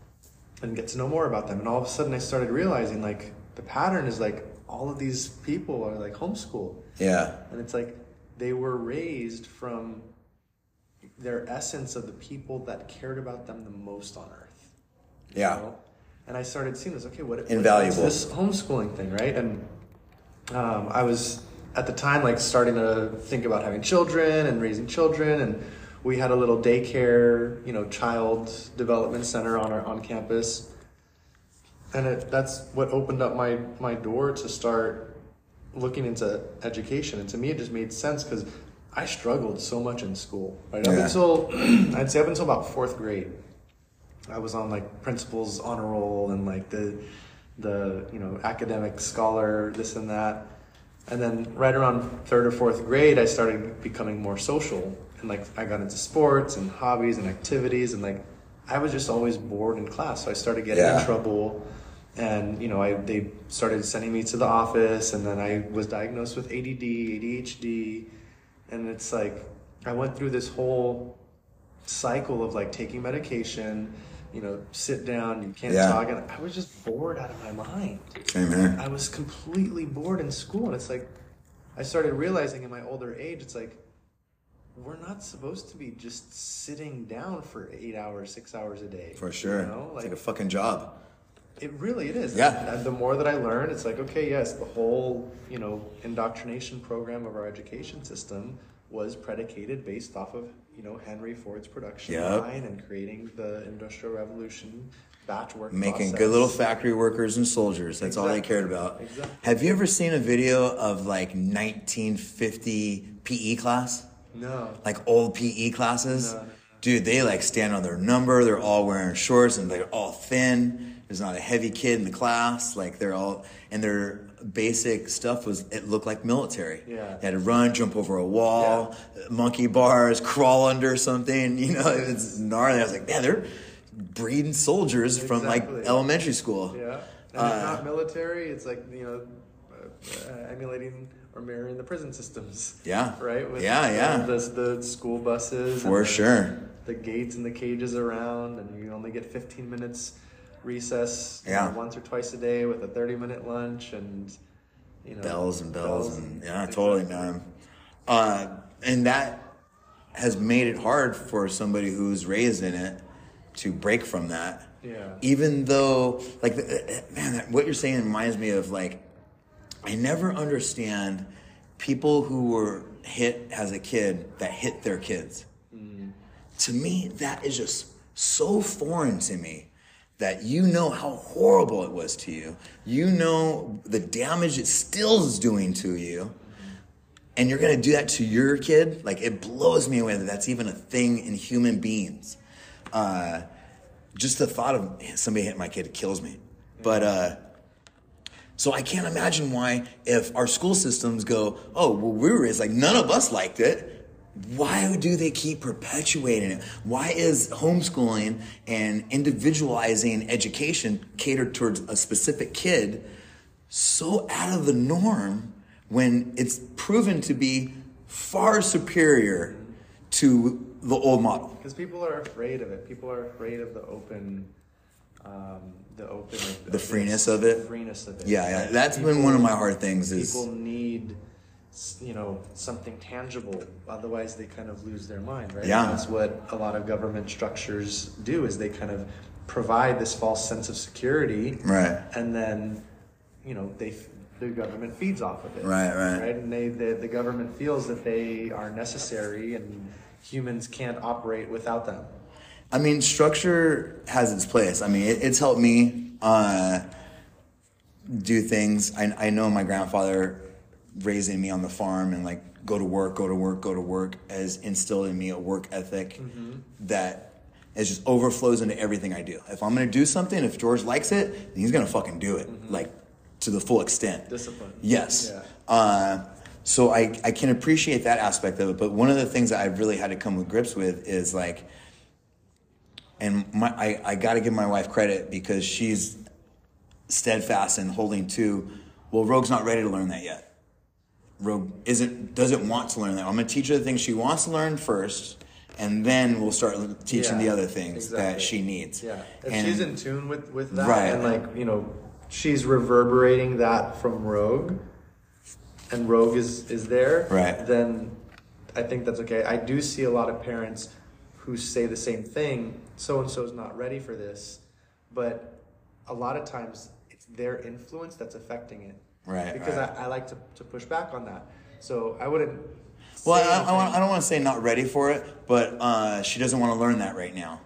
and get to know more about them. And all of a sudden, I started realizing like the pattern is like all of these people are like homeschooled. Yeah. And it's like they were raised from their essence of the people that cared about them the most on earth. Yeah. know? And I started seeing this. Okay, what Invaluable. this homeschooling thing, right? And um, I was at the time like starting to think about having children and raising children, and we had a little daycare, you know, child development center on our on campus, and it, that's what opened up my my door to start looking into education. And to me, it just made sense because I struggled so much in school. Right up Yeah. until <clears throat> I'd say up until about fourth grade, I was on like principal's honor roll and like the the you know academic scholar this and that. And then right around third or fourth grade, I started becoming more social and like I got into sports and hobbies and activities and like I was just always bored in class. So I started getting Yeah. in trouble and you know, I they started sending me to the office and then I was diagnosed with ADD, ADHD and it's like I went through this whole cycle of like taking medication, you know, sit down, you can't Yeah. talk and I was just bored out of my mind. Here. I was completely bored in school, and it's like I started realizing in my older age, it's like we're not supposed to be just sitting down for eight hours, six hours a day. For sure. you know? it's like, like a fucking job. It really it is. Yeah. And the more that I learn, it's like okay, yes, the whole you know indoctrination program of our education system was predicated based off of you know Henry Ford's production Yep. line and creating the Industrial Revolution batch work Making process. good little factory workers and soldiers. That's all they cared about. Exactly. Have you ever seen a video of like 1950 PE class? No. Like old PE classes? No. Dude, they like stand on their number. They're all wearing shorts and they're all thin. There's not a heavy kid in the class. Like they're all, and their basic stuff was, it looked like military. Yeah. They had to run, jump over a wall, monkey bars, crawl under something. <laughs> You know, it's gnarly. I was like, man, they're breeding soldiers from like elementary school. Yeah. And Uh, if not military, it's like, you know, uh, uh, emulating or mirroring the prison systems. Yeah. Right? Yeah, yeah. The, the school buses. For the, sure. The gates and the cages around, and you only get 15 minutes recess you Yeah. know, once or twice a day with a 30 minute lunch and, you know. bells and bells, and yeah, Exactly. totally, man. Uh, and that has made it hard for somebody who's raised in it to break from that. Yeah. Even though, like, man, what you're saying reminds me of like, I never understand people who were hit as a kid that hit their kids. To me, that is just so foreign to me that you know how horrible it was to you. You know the damage it still is doing to you. And you're gonna do that to your kid? Like, it blows me away that that's even a thing in human beings. Uh, just the thought of somebody hitting my kid kills me. But, uh, so I can't imagine why, if our school systems go, oh, well, we were raised like none of us liked it. Why do they keep perpetuating it? Why is homeschooling and individualizing education catered towards a specific kid so out of the norm when it's proven to be far superior to the old model? Because people are afraid of it. People are afraid of the open, um, the open, like, The freeness of it? The freeness of it. Yeah, yeah. That's been one of my hard things is people need you know something tangible otherwise they kind of lose their mind right Yeah. And that's what a lot of government structures do is they kind of provide this false sense of security Right. and then you know they the government feeds off of it Right, right. right and they the, the government feels that they are necessary and humans can't operate without them I mean, structure has its place. I mean, it, it's helped me uh, do things. I, I know my grandfather raising me on the farm and like go to work, go to work, go to work has instilled in me a work ethic that it just overflows into everything I do. If I'm gonna do something, if George likes it, then he's gonna fucking do it, like to the full extent. Discipline. Yes. Yeah. Uh, so I, I can appreciate that aspect of it, but one of the things that I've really had to come with grips with is like, and my, I, I got to give my wife credit because she's steadfast in holding to, well, Rogue's not ready to learn that yet. Rogue isn't doesn't want to learn that. I'm going to teach her the things she wants to learn first, and then we'll start teaching the other things that she needs. Yeah, if And- she's in tune with with that, Right. and like you know, she's reverberating that from Rogue, and Rogue is is there, Right. Then I think that's okay. I do see a lot of parents who say the same thing. So and so is not ready for this, but a lot of times it's their influence that's affecting it. Right, Because right. I, I like to, to push back on that. So I wouldn't. Well, I, I, want, I don't want to say not ready for it, but uh, she doesn't want to learn that right now.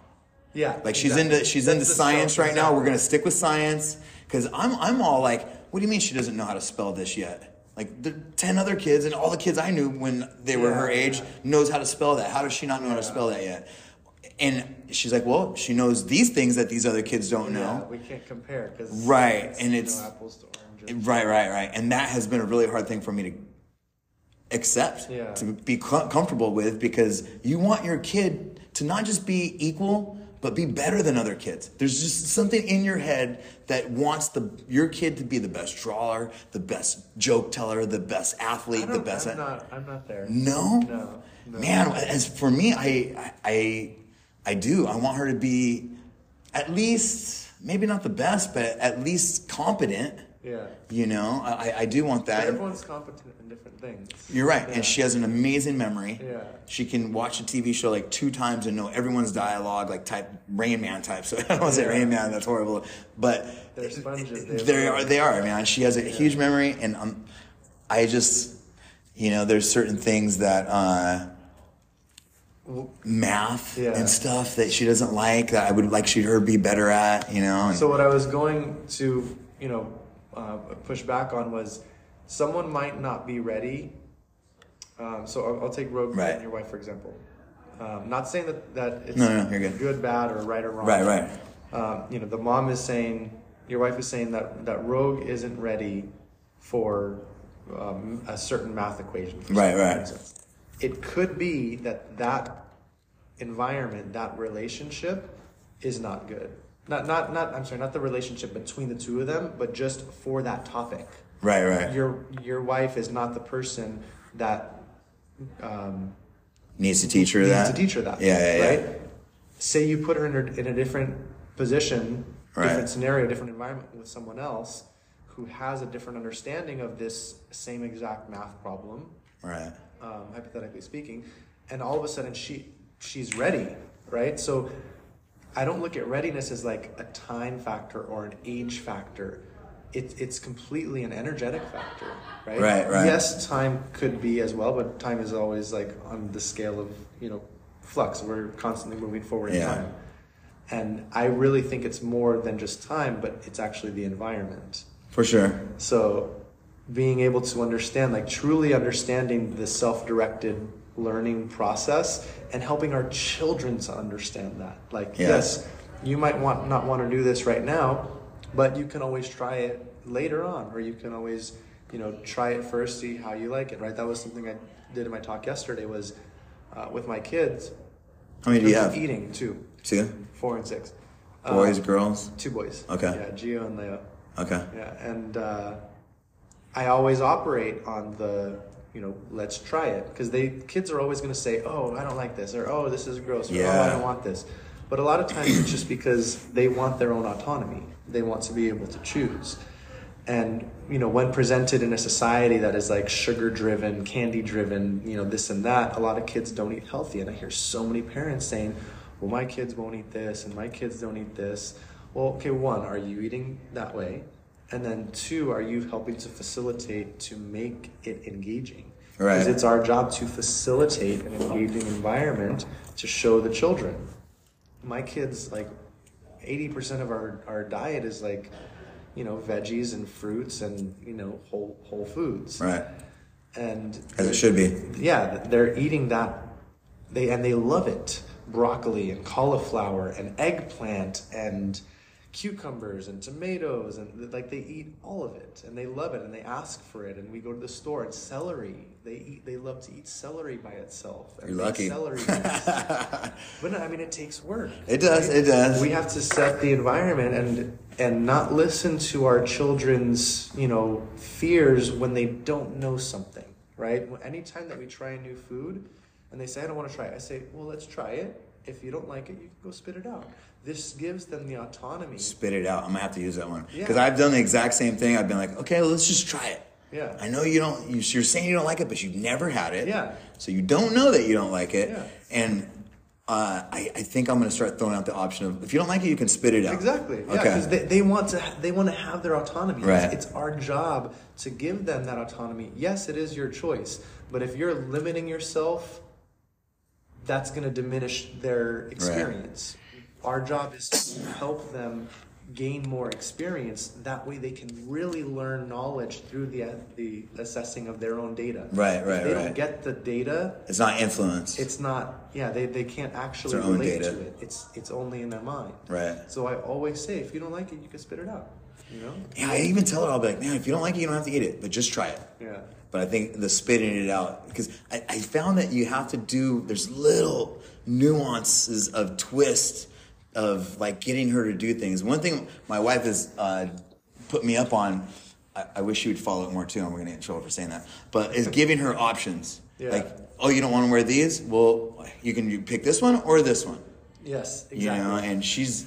Yeah. Like she's exactly. into she's That's into science stuff- right now. We're gonna stick with science because I'm I'm all like, what do you mean she doesn't know how to spell this yet? Like the ten other kids and all the kids I knew when they were Yeah, her age yeah. knows how to spell that. How does she not know how to spell that yet? And she's like, well, she knows these things that these other kids don't Yeah, know. we can't compare because Right, and it's- apples to oranges. Right, right, right. And that has been a really hard thing for me to accept, Yeah. to be comfortable with, because you want your kid to not just be equal, but be better than other kids. There's just something in your head that wants the your kid to be the best drawer, the best joke teller, the best athlete, the best. I'm not. I'm not there. No? No, no. Man, as for me, I, I, I do. I want her to be at least, maybe not the best, but at least competent. Yeah. You know, I, I do want that. Everyone's competent in different things. You're right. Yeah. And she has an amazing memory. Yeah. She can watch a TV show like two times and know everyone's dialogue, like type Rain Man type. <laughs> So I don't want to say Rain Man, that's horrible. But They're sponges. They they are, they are, man. She has a huge memory. And um, I just, you know, there's certain things that, uh, math Yeah. and stuff that she doesn't like that I would like she her be better at, you know. And, So what I was going to, you know, uh, push back on was, someone might not be ready. Um, so I'll, I'll take Rogue Right. and your wife for example. Um, not saying that that it's No, no, good. good, bad, or right or wrong. Right, right. Um, you know, the mom is saying, your wife is saying that that Rogue isn't ready for um, a certain math equation. Right, right. reason. It could be that that environment, that relationship, is not good. Not, not, not. I'm sorry, not the relationship between the two of them, but just for that topic. right, right. Your your wife is not the person that um, Needs to teach her needs that. to teach her that. Yeah, yeah, yeah. Right. Say you put her in a, in a different position, Right. different scenario, different environment with someone else who has a different understanding of this same exact math problem, Right. um, hypothetically speaking, and all of a sudden she she's ready, right? So I don't look at readiness as like a time factor or an age factor. It's it's completely an energetic factor, right? Right, right. Yes, time could be as well, but time is always like on the scale of you know flux. We're constantly moving forward in Yeah. time, and I really think it's more than just time, but it's actually the environment. For sure. So being able to understand, like truly understanding the self-directed learning process and helping our children to understand that. Like, Yeah. yes, you might want not want to do this right now, but you can always try it later on, or you can always, you know, try it first, see how you like it, right? That was something I did in my talk yesterday was uh, with my kids. How many do you in terms of have? Eating, two, Two? four and six. Boys, Uh, girls? Two boys. Okay. Yeah, Gio and Leo. Okay. Yeah, and uh, I always operate on the, you know, let's try it because they kids are always going to say, oh, I don't like this, or oh, this is gross, or oh, I don't want this. But a lot of times it's just because they want their own autonomy. They want to be able to choose. And you know, when presented in a society that is like sugar driven, candy driven, you know, this and that, a lot of kids don't eat healthy. And I hear so many parents saying, "Well, my kids won't eat this, and my kids don't eat this." Well, okay, one, are you eating that way? And then two, are you helping to facilitate to make it engaging? Right. Because it's our job to facilitate an engaging environment to show the children. My kids, like, 80% of our, our diet is like, you know, veggies and fruits and, you know, whole, whole foods. Right. And As it should be. yeah, they're eating that. They and they love it. Broccoli and cauliflower and eggplant and cucumbers and tomatoes and like they eat all of it and they love it and they ask for it and we go to the store and celery they eat they love to eat celery by itself and You're lucky. celery. <laughs> But no, I mean it takes work. It does, it does. we have to set the environment and and not listen to our children's you know fears when they don't know something right? Anytime that we try a new food and they say i don't want to try it i say well let's try it. If you don't like it you can go spit it out this gives them the autonomy Spit it out. I'm gonna have to use that one Yeah. because I've done the exact same thing. I've been like, okay, well, let's just try it. Yeah. I know you don't. you- You're saying you don't like it, but you've never had it. Yeah. So you don't know that you don't like it. Yeah. And uh, I, I think I'm gonna start throwing out the option of if you don't like it, you can spit it out. Exactly. Yeah, because they, they want to they want to have their autonomy. Right. It's, it's our job to give them that autonomy. Yes, it is your choice, but if you're limiting yourself, that's going to diminish their experience. Our job is to help them gain more experience. That way, they can really learn knowledge through the the assessing of their own data. Right, If right, they right. don't get the data, It's not influence. it's not yeah they, they can't actually relate data. to it it's it's only in their mind Right. so i always say if you don't like it you can spit it out you know yeah, I even tell her I'll be like, man, if you don't like it, you don't have to eat it, but just try it. yeah But I think the spitting it out because I, I found that you have to do. There's little nuances of twist of like getting her to do things. One thing my wife has uh, put me up on. I, I wish she would follow it more too, and we're gonna get in trouble for saying that. But is giving her options. Yeah. Like, oh, you don't want to wear these? Well, you can pick this one or this one. Yes, exactly. You know, and she's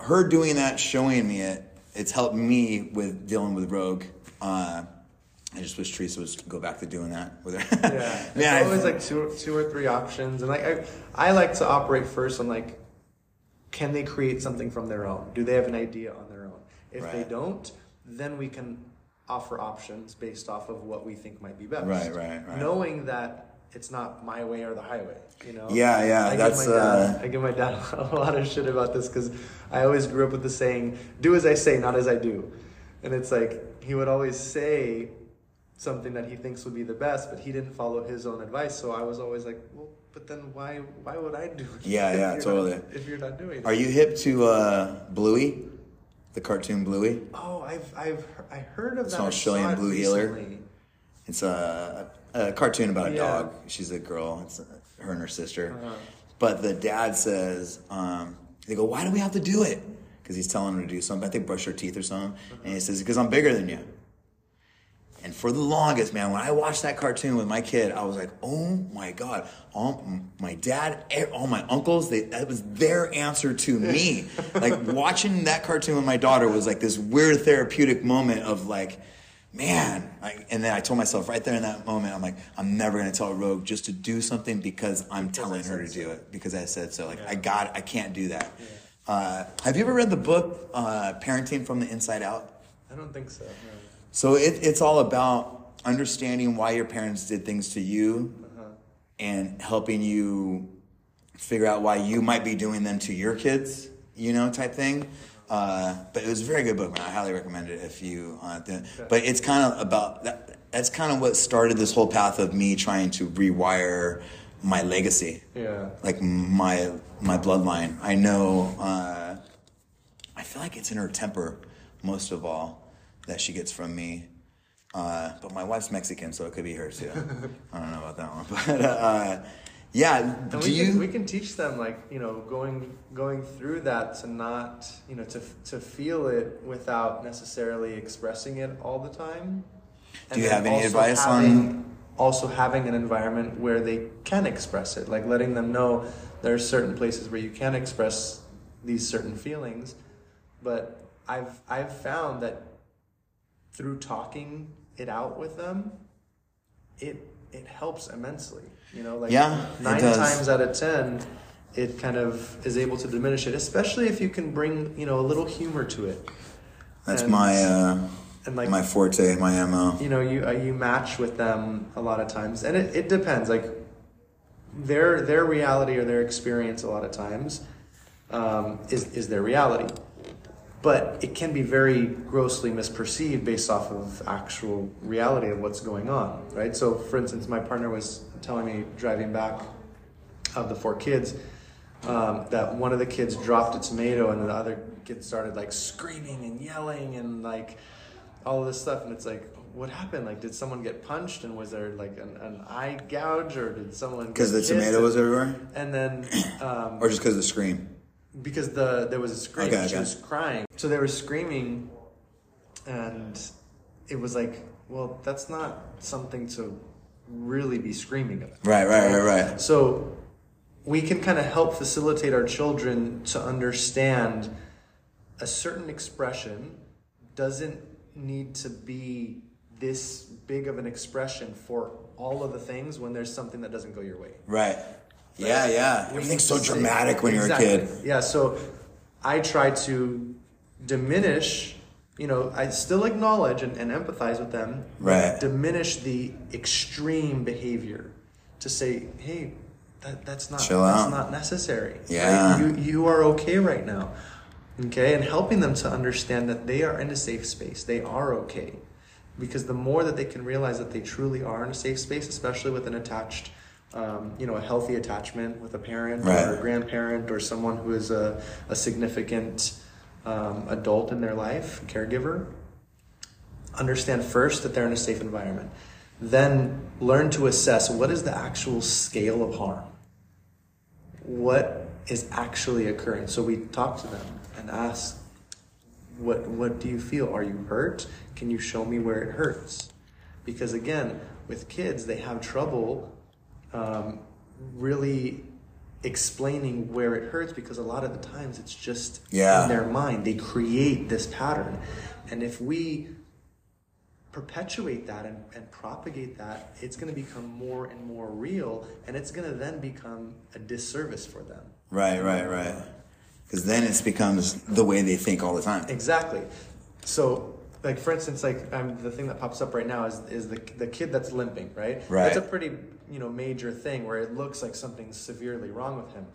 her doing that, showing me it. It's helped me with dealing with Rogue. Uh, I just wish Teresa was go back to doing that with her. yeah, <laughs> it's Man, I- always like two, two or three options, and like I, I like to operate first on like, can they create something from their own? Do they have an idea on their own? If they don't, then we can offer options based off of what we think might be best. Right, right, right. Knowing that it's not my way or the highway, you know. Yeah, yeah, I that's, give my dad, uh, I give my dad <laughs> a lot of shit about this because I always grew up with the saying, "Do as I say, not as I do," and it's like he would always say something that he thinks would be the best, but he didn't follow his own advice. So I was always like, well, but then why why would I do it? Yeah, <laughs> yeah, totally. Not, if you're not doing it. Are you hip to uh, Bluey, the cartoon Bluey? Oh, I've I've I heard of It's that. an Australian blue heeler. It's a, a cartoon about a Yeah. dog. She's a girl. It's uh her and her sister. Uh-huh. But the dad says, um, they go, why do we have to do it? Because he's telling her to do something. I think brush her teeth or something. And he says, because I'm bigger than you. And for the longest, man, when I watched that cartoon with my kid, I was like, oh my God. All my dad, all my uncles, they, that was their answer to me. <laughs> like watching that cartoon with my daughter was like this weird therapeutic moment of like, man. Like, and then I told myself right there in that moment, I'm like, I'm never going to tell a Rogue just to do something because I'm telling her to do it because I said so. Like, I got, I can't do that. Uh, have you ever read the book, uh, Parenting from the Inside Out? I don't think so. no. So it, it's all about understanding why your parents did things to you and helping you figure out why you might be doing them to your kids, you know, type thing. Uh, but it was a very good book, man. I highly recommend it if you. Uh, didn't- but it's kind of about that. That's kind of what started this whole path of me trying to rewire my legacy Yeah. like my my bloodline. I know. Uh, I feel like it's in her temper, most of all, that she gets from me. Uh, but my wife's Mexican, so it could be her too. <laughs> I don't know about that one, <laughs> but uh, yeah. And Do we you? can, we can teach them like you know going going through that to not you know to to feel it without necessarily expressing it all the time. Do you have any advice having, on- also having an environment where they can express it, like letting them know there are certain places where you can express these certain feelings, but I've I've found that through talking it out with them, it it helps immensely. You know, like Yeah, nine times out of ten, it kind of is able to diminish it, especially if you can bring you know a little humor to it. That's and- my uh, and like my forte, my mo. you know you uh, you match with them a lot of times, and it, it depends. Like their their reality or their experience a lot of times um, is is their reality, but it can be very grossly misperceived based off of actual reality of what's going on, right? So, for instance, my partner was telling me driving back of the four kids um, that one of the kids dropped a tomato and the other kid started like screaming and yelling and like all of this stuff. And it's like what happened? Like did someone get punched? And was there like an, an eye gouge or did someone Because the tomato was everywhere, and then um, or just because of the scream. Because the there was a scream Okay, she okay. was crying so they were screaming and it was like well that's not something to really be screaming about Right, right, right, right. so we can kind of help facilitate our children to understand a certain expression doesn't need to be this big of an expression for all of the things when there's something that doesn't go your way. Right. Yeah, yeah. Everything's so dramatic when Exactly. you're a kid. Yeah, so I try to diminish, you know, I still acknowledge and, and empathize with them, Right. diminish the extreme behavior to say, hey, that, that's not Chill that's out. not necessary. Yeah. right? You you are okay right now. Okay, and helping them to understand that they are in a safe space. They are okay. Because the more that they can realize that they truly are in a safe space, especially with an attached um, you know, a healthy attachment with a parent or a grandparent or someone who is a, a significant um, adult in their life, caregiver. Understand first that they're in a safe environment. then learn to assess what is the actual scale of harm. What is actually occurring? So we talk to them and ask what what do you feel? Are you hurt? Can you show me where it hurts? Because again with kids they have trouble um, really explaining where it hurts because a lot of the times it's just Yeah. in their mind they create this pattern and if we perpetuate that and, and propagate that it's going to become more and more real and it's going to then become a disservice for them Right, right, right. Because then it becomes the way they think all the time. Exactly. So, like for instance, like um, the thing that pops up right now is is the the kid that's limping, right? Right. That's a pretty you know major thing where it looks like something's severely wrong with him,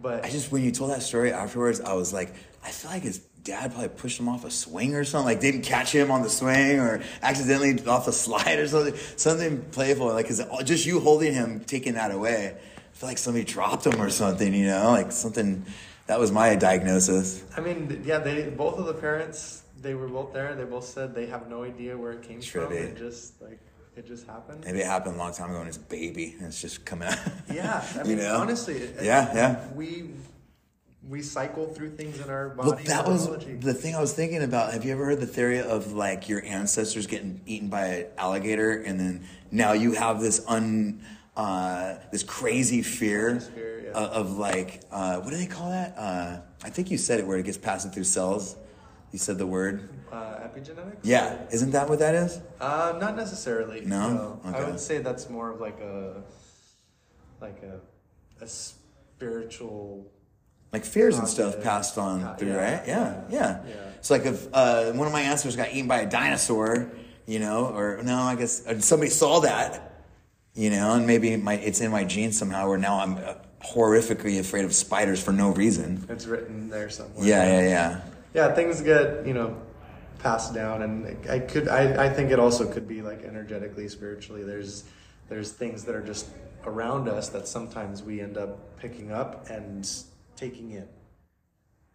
but I just when you told that story afterwards, I was like, I feel like his dad probably pushed him off a swing or something. Like didn't catch him on the swing or accidentally off a slide or something. Something playful. Like cause just you holding him, taking that away. I feel like somebody dropped him or something. You know, like something. That was my diagnosis. I mean, yeah, they both of the parents they were both there. They both said they have no idea where it came from. It just like it just happened. Maybe it happened a long time ago and it's baby and it's just coming out. Yeah, I <laughs> You mean, know? honestly, it- Yeah, yeah. We we cycle through things in our body. Well, that was the thing I was thinking about. Have you ever heard the theory of like your ancestors getting eaten by an alligator, and then now you have this un, uh, this crazy fear, Fear, yeah. of, of like, uh, what do they call that? Uh, I think you said it where it gets passing through cells. You said the word. uh, epigenetics. Yeah, isn't that what that is? Uh, not necessarily. No? I Okay. would say that's more of like a like a a spiritual. Like fears and stuff passed on through, yeah, right? Yeah, yeah. yeah. It's like if uh, one of my ancestors got eaten by a dinosaur, you know, or no, I guess somebody saw that, you know, and maybe my it's in my genes somehow. Where now I'm uh, horrifically afraid of spiders for no reason. It's written there somewhere. Yeah, yeah, yeah. Yeah, things get you know passed down, and I could I, I think it also could be like energetically, spiritually. There's there's things that are just around us that sometimes we end up picking up and taking in,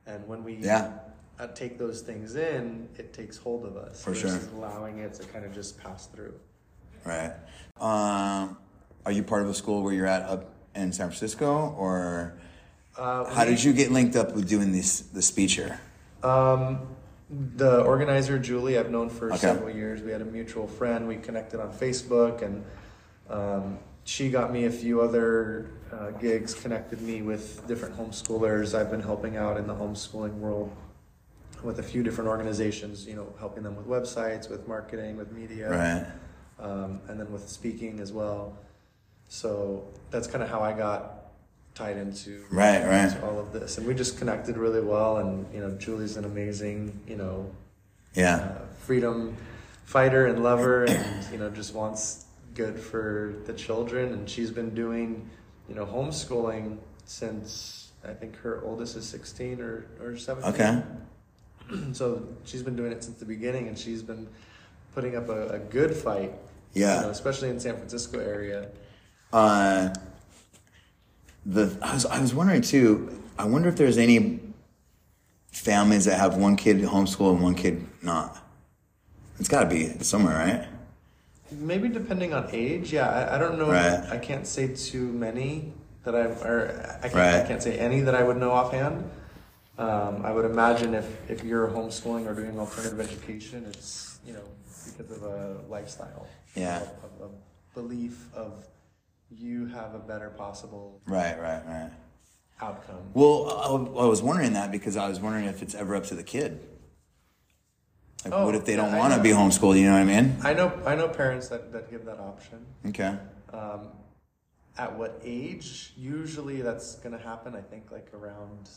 and when we Yeah. uh, take those things in, it takes hold of us For sure. allowing it to kind of just pass through. Right. Um, are you part of a school where you're at up in San Francisco, or Uh, how we- did you get linked up with doing this the speech here? Um, the organizer Julie, I've known for Okay. several years. We had a mutual friend. We connected on Facebook, and um, she got me a few other uh, gigs. Connected me with different homeschoolers. I've been helping out in the homeschooling world with a few different organizations. You know, helping them with websites, with marketing, with media, Right. um, and then with speaking as well. So that's kind of how I got tied into Right, right. into all of this, and we just connected really well. And you know, Julie's an amazing, you know, Yeah. uh, freedom fighter and lover, and you know, just wants good for the children. And she's been doing, you know, homeschooling since I think her oldest is sixteen or or seventeen. Okay. <clears throat> So she's been doing it since the beginning, and she's been putting up a, a good fight. Yeah. you know, especially in San Francisco area. Uh, the I was I was wondering too. I wonder if there's any families that have one kid homeschool and one kid not. It's got to be somewhere, right? Maybe depending on age, yeah. I, I don't know. Right. I can't say too many that I or I can't, Right. I can't say any that I would know offhand. Um, I would imagine if if you're homeschooling or doing alternative education, it's you know because of a lifestyle, Yeah. of, of a belief of you have a better possible Right, right, right. outcome. Well, I, I was wondering that because I was wondering if it's ever up to the kid. Like, Oh, what if they yeah, don't want to be homeschooled? You know what I mean? I know I know parents that, that give that option. Okay. Um, at what age? Usually that's going to happen. I think like around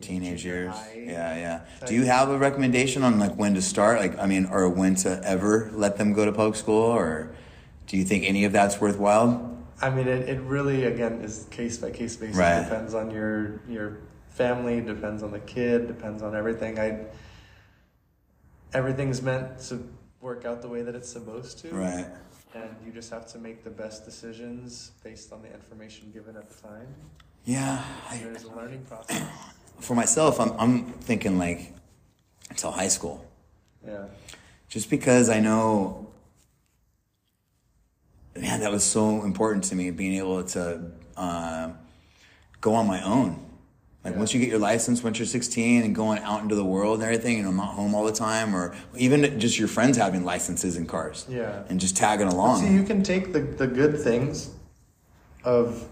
Teenage years. Yeah, yeah. type. Do you have a recommendation on like when to start? Like, I mean, or when to ever let them go to public school, or do you think any of that's worthwhile? I mean, it, it really again is case by case basis. Right. Depends on your your family. Depends on the kid. Depends on everything. I everything's meant to work out the way that it's supposed to. Right. And you just have to make the best decisions based on the information given at the time. Yeah. I, There's a learning process. <clears throat> for myself, I'm I'm thinking like until high school. Yeah. just because I know man, that was so important to me, being able to uh, go on my own. Like Yeah. once you get your license, once you're 16 and going out into the world and everything, and I'm not home all the time, or even just your friends having licenses and cars. Yeah. And just tagging along. See, you can take the, the good things of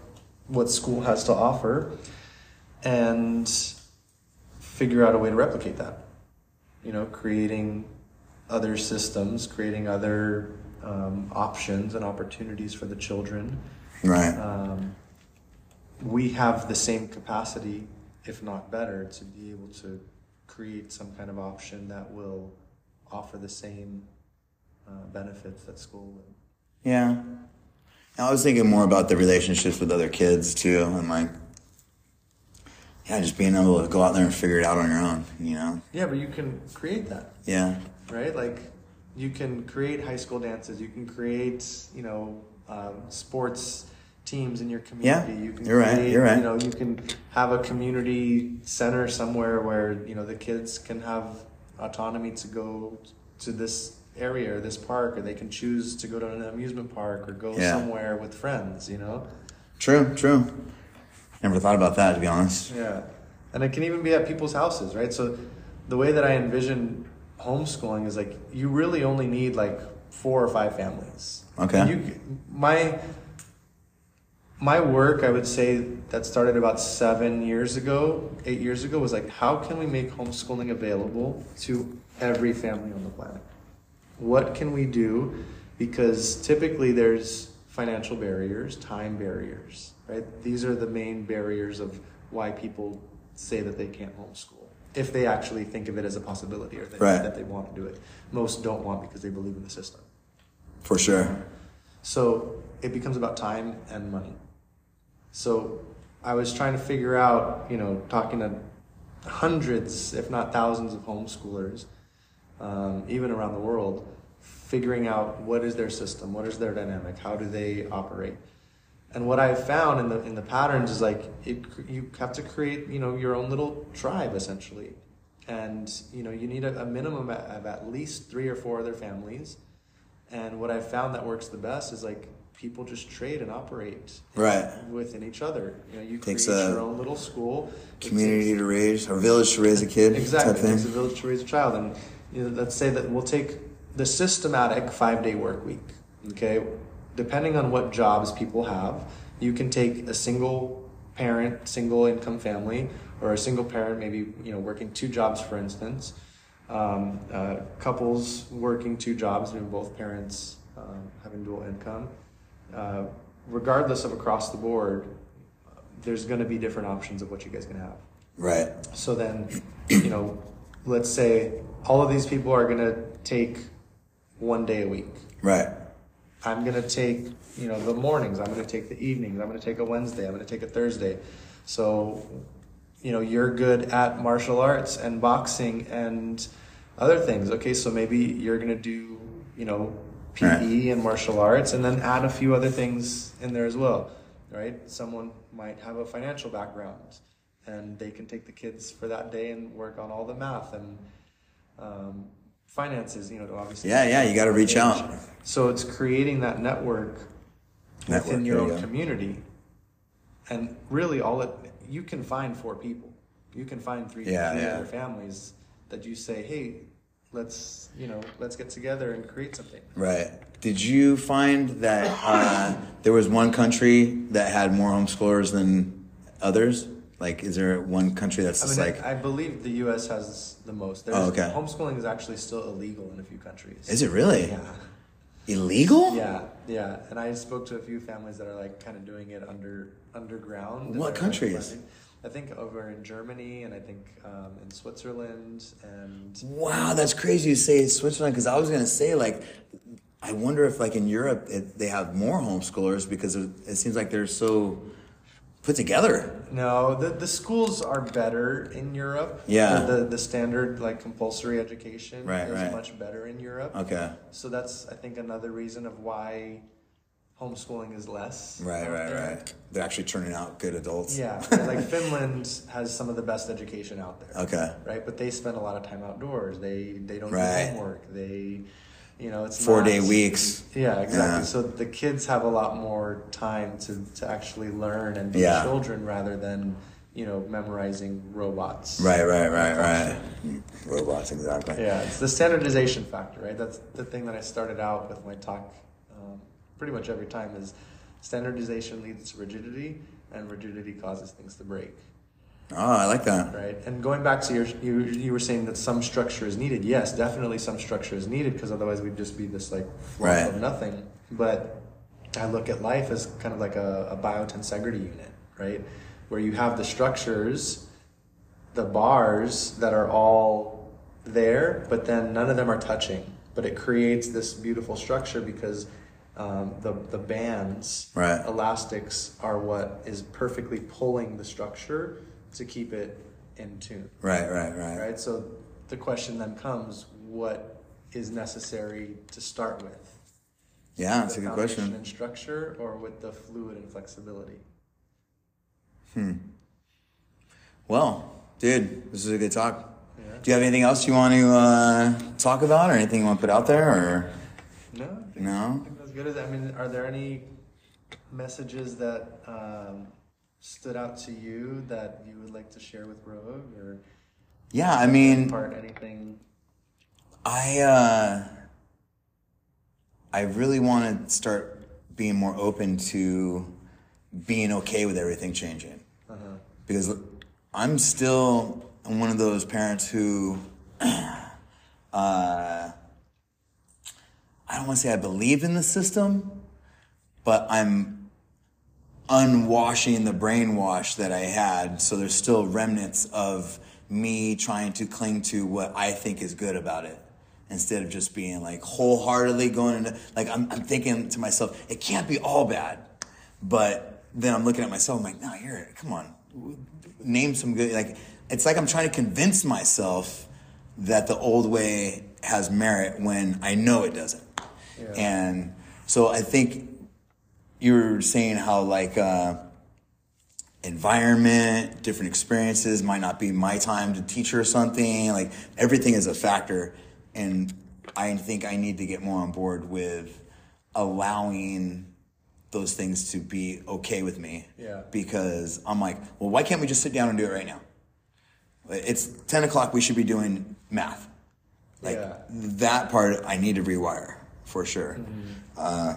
what school has to offer and figure out a way to replicate that. You know, creating other systems, creating other um, options and opportunities for the children. right. Um, we have the same capacity, if not better, to be able to create some kind of option that will offer the same uh, benefits that school would. Yeah. I was thinking more about the relationships with other kids too, and like, yeah, just being able to go out there and figure it out on your own, you know? Yeah, but you can create that, Yeah. right? Like, you can create high school dances. You can create, you know, um, sports teams in your community. Yeah, you can you're right, you're right. You know, you can have a community center somewhere where you know the kids can have autonomy to go to this area or this park, or they can choose to go to an amusement park or go Yeah. somewhere with friends. You know. True, true. Never thought about that, to be honest. Yeah, and it can even be at people's houses, right? So the way that I envision homeschooling is like you really only need like four or five families. Okay. You my my work, I would say that started about seven years ago, eight years ago, was like how can we make homeschooling available to every family on the planet? What can we do? Because typically there's financial barriers, time barriers, right? These are the main barriers of why people say that they can't homeschool. If they actually think of it as a possibility or they, Right. that they want to do it. Most don't want because they believe in the system. For sure. So it becomes about time and money. So I was trying to figure out, you know, talking to hundreds, if not thousands, of homeschoolers, um, even around the world, figuring out what is their system, what is their dynamic, how do they operate. And what I've found in the in the patterns is like it, you have to create, you know, your own little tribe essentially, and you know you need a, a minimum of, at least three or four other families. And what I've found that works the best is like people just trade and operate Right. within each other. You know, you Takes create a your own little school. Community to raise, or village to raise a kid. Exactly. Type It takes a village to raise a child. And you know, let's say that we'll take the systematic five day work week. Okay. Depending on what jobs people have, you can take a single parent, single income family, or a single parent, maybe you know, working two jobs, for instance. Um, uh, couples working two jobs, maybe both parents um, having dual income. Uh, regardless of across the board, there's going to be different options of what you guys can have. Right. So then, you know, let's say all of these people are going to take one day a week. Right. I'm going to take, you know, the mornings. I'm going to take the evenings. I'm going to take a Wednesday. I'm going to take a Thursday. So, you know, you're good at martial arts and boxing and other things. Okay, so maybe you're going to do, you know, PE Right. and martial arts and then add a few other things in there as well, right? Someone might have a financial background and they can take the kids for that day and work on all the math and um, finances, you know, to obviously. Yeah, yeah, you gotta reach out. So it's creating that network Network, within your you own community. And really, all it you can find four people. You can find three, Yeah, three yeah. other families that you say, hey, let's you know, let's get together and create something. Right. Did you find that uh, there was one country that had more homeschoolers than others? Like, is there one country that's I just mean, like, I believe the U.S. has the most. There's, Oh, okay. Homeschooling is actually still illegal in a few countries. is it really Yeah. Illegal? Yeah, yeah, and I spoke to a few families that are like kind of doing it under underground. What they're, like, countries? I think over in Germany, and I think um, in Switzerland, and Wow, that's crazy you say Switzerland because I was gonna say like, I wonder if like in Europe it, they have more homeschoolers because it, it seems like they're so put together. no, the the schools are better in Europe. Yeah. the the, standard like compulsory education Right, is right. much better in Europe. Okay. So that's I think another reason of why homeschooling is less. Right, right, there. right. They're actually turning out good adults. Yeah, like <laughs> Finland has some of the best education out there. Okay. right? But they spend a lot of time outdoors. They they don't Right. do homework. They, You know, it's Four not- day weeks. Yeah, exactly. Yeah. So the kids have a lot more time to, to actually learn and be Yeah. children rather than you know memorizing robots. Right, right, right, right. Robots, exactly. Yeah, it's the standardization factor, right? That's the thing that I started out with my talk um, pretty much every time is standardization leads to rigidity, and rigidity causes things to break, Oh, I like that. right? And going back to your, you, you were saying that some structure is needed. Yes, definitely some structure is needed because otherwise we'd just be this like flop Right. of nothing. But I look at life as kind of like a, a biotensegrity unit, right? Where you have the structures, the bars that are all there, but then none of them are touching. But it creates this beautiful structure because um, the the bands, Right. elastics, are what is perfectly pulling the structure to keep it in tune. Right, right, right. Right. So the question then comes: What is necessary to start with? Yeah, that's a good question. and structure, or with the fluid and flexibility? Hmm. Well, dude, this is a good talk. Yeah. Do you have anything else you want to uh, talk about, or anything you want to put out there, or No. I think no? I think that's good. I mean, are there any messages that um, stood out to you that you would like to share with Rogue, or Yeah, I mean, part anything? I uh, I really want to start being more open to being okay with everything changing Uh-huh. because I'm still one of those parents who <clears throat> uh, I don't want to say I believe in the system, but I'm unwashing the brainwash that I had. So there's still remnants of me trying to cling to what I think is good about it instead of just being like wholeheartedly going into like I'm, I'm thinking to myself, it can't be all bad. But then I'm looking at myself, I'm like, no, you're come on, name some good like it's like I'm trying to convince myself that the old way has merit when I know it doesn't. Yeah. And so I think you were saying how like uh, environment, different experiences might not be my time to teach her something. Like everything is a factor, and I think I need to get more on board with allowing those things to be okay with me. Yeah. Because I'm like, well, why can't we just sit down and do it right now? It's ten o'clock. We should be doing math. Like Yeah. that part, I need to rewire for sure. Mm-hmm. Uh,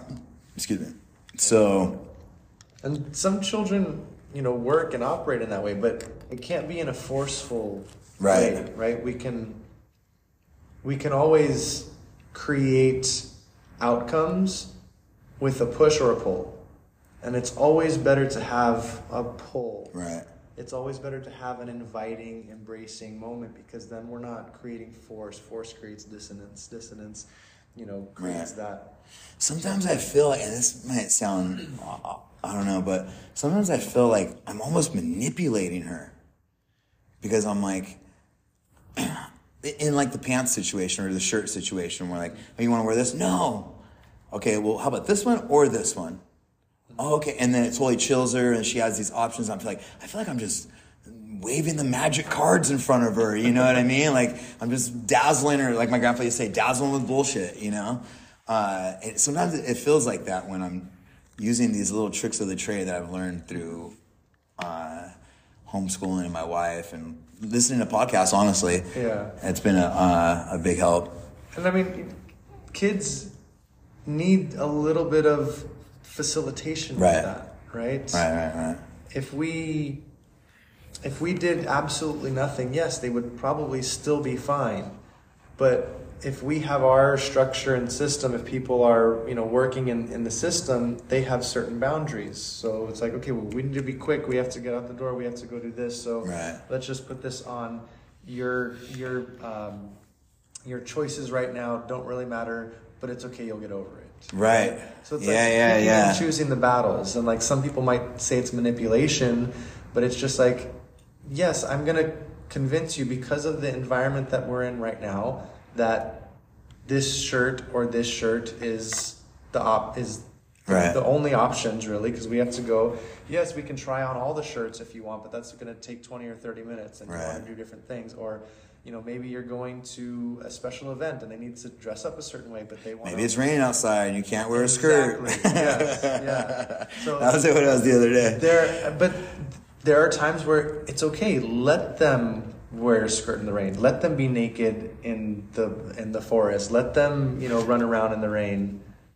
excuse me. So And some children, you know, work and operate in that way, but it can't be in a forceful Right. way, right? We can we can always create outcomes with a push or a pull. And it's always better to have a pull. right, It's always better to have an inviting, embracing moment because then we're not creating force. Force creates dissonance. Dissonance, you know, creates Right. that. sometimes I feel like, and this might sound, I don't know, but sometimes I feel like I'm almost manipulating her because I'm like, <clears throat> in like the pants situation or the shirt situation, where like, oh, you want to wear this? No. Okay, well, how about this one or this one? Oh, okay, and then it totally chills her, and she has these options. I'm like, I feel like I'm just waving the magic cards in front of her. You know what I mean? Like I'm just dazzling her, like my grandpa used to say, dazzling with bullshit. You know? Uh, sometimes it feels like that when I'm using these little tricks of the trade that I've learned through uh, homeschooling and my wife and listening to podcasts. Honestly, Yeah. it's been a uh, a big help. And I mean, kids need a little bit of facilitation Right. with that, right? Right, right, right. If we if we did absolutely nothing, yes, they would probably still be fine. But if we have our structure and system, if people are, you know, working in, in the system, they have certain boundaries. So it's like, okay, well, we need to be quick. We have to get out the door. We have to go do this. So Right. let's just put this on. Your your um, your choices right now don't really matter, but it's okay. You'll get over it. Right. So it's yeah, like yeah, yeah. choosing the battles. And like some people might say it's manipulation, but it's just like, yes, I'm gonna convince you because of the environment that we're in right now that this shirt or this shirt is the op is Right. the only options really because we have to go yes we can try on all the shirts if you want but that's going to take 20 or 30 minutes and you want to do different things or you know maybe you're going to a special event and they need to dress up a certain way but they want Maybe it's raining outside and you can't wear a skirt. Exactly. yes, yeah. So <laughs> that was what it was the other day. there, but there are times where it's okay. Let them wear a skirt in the rain. Let them be naked in the in the forest. Let them, you know, run around in the rain.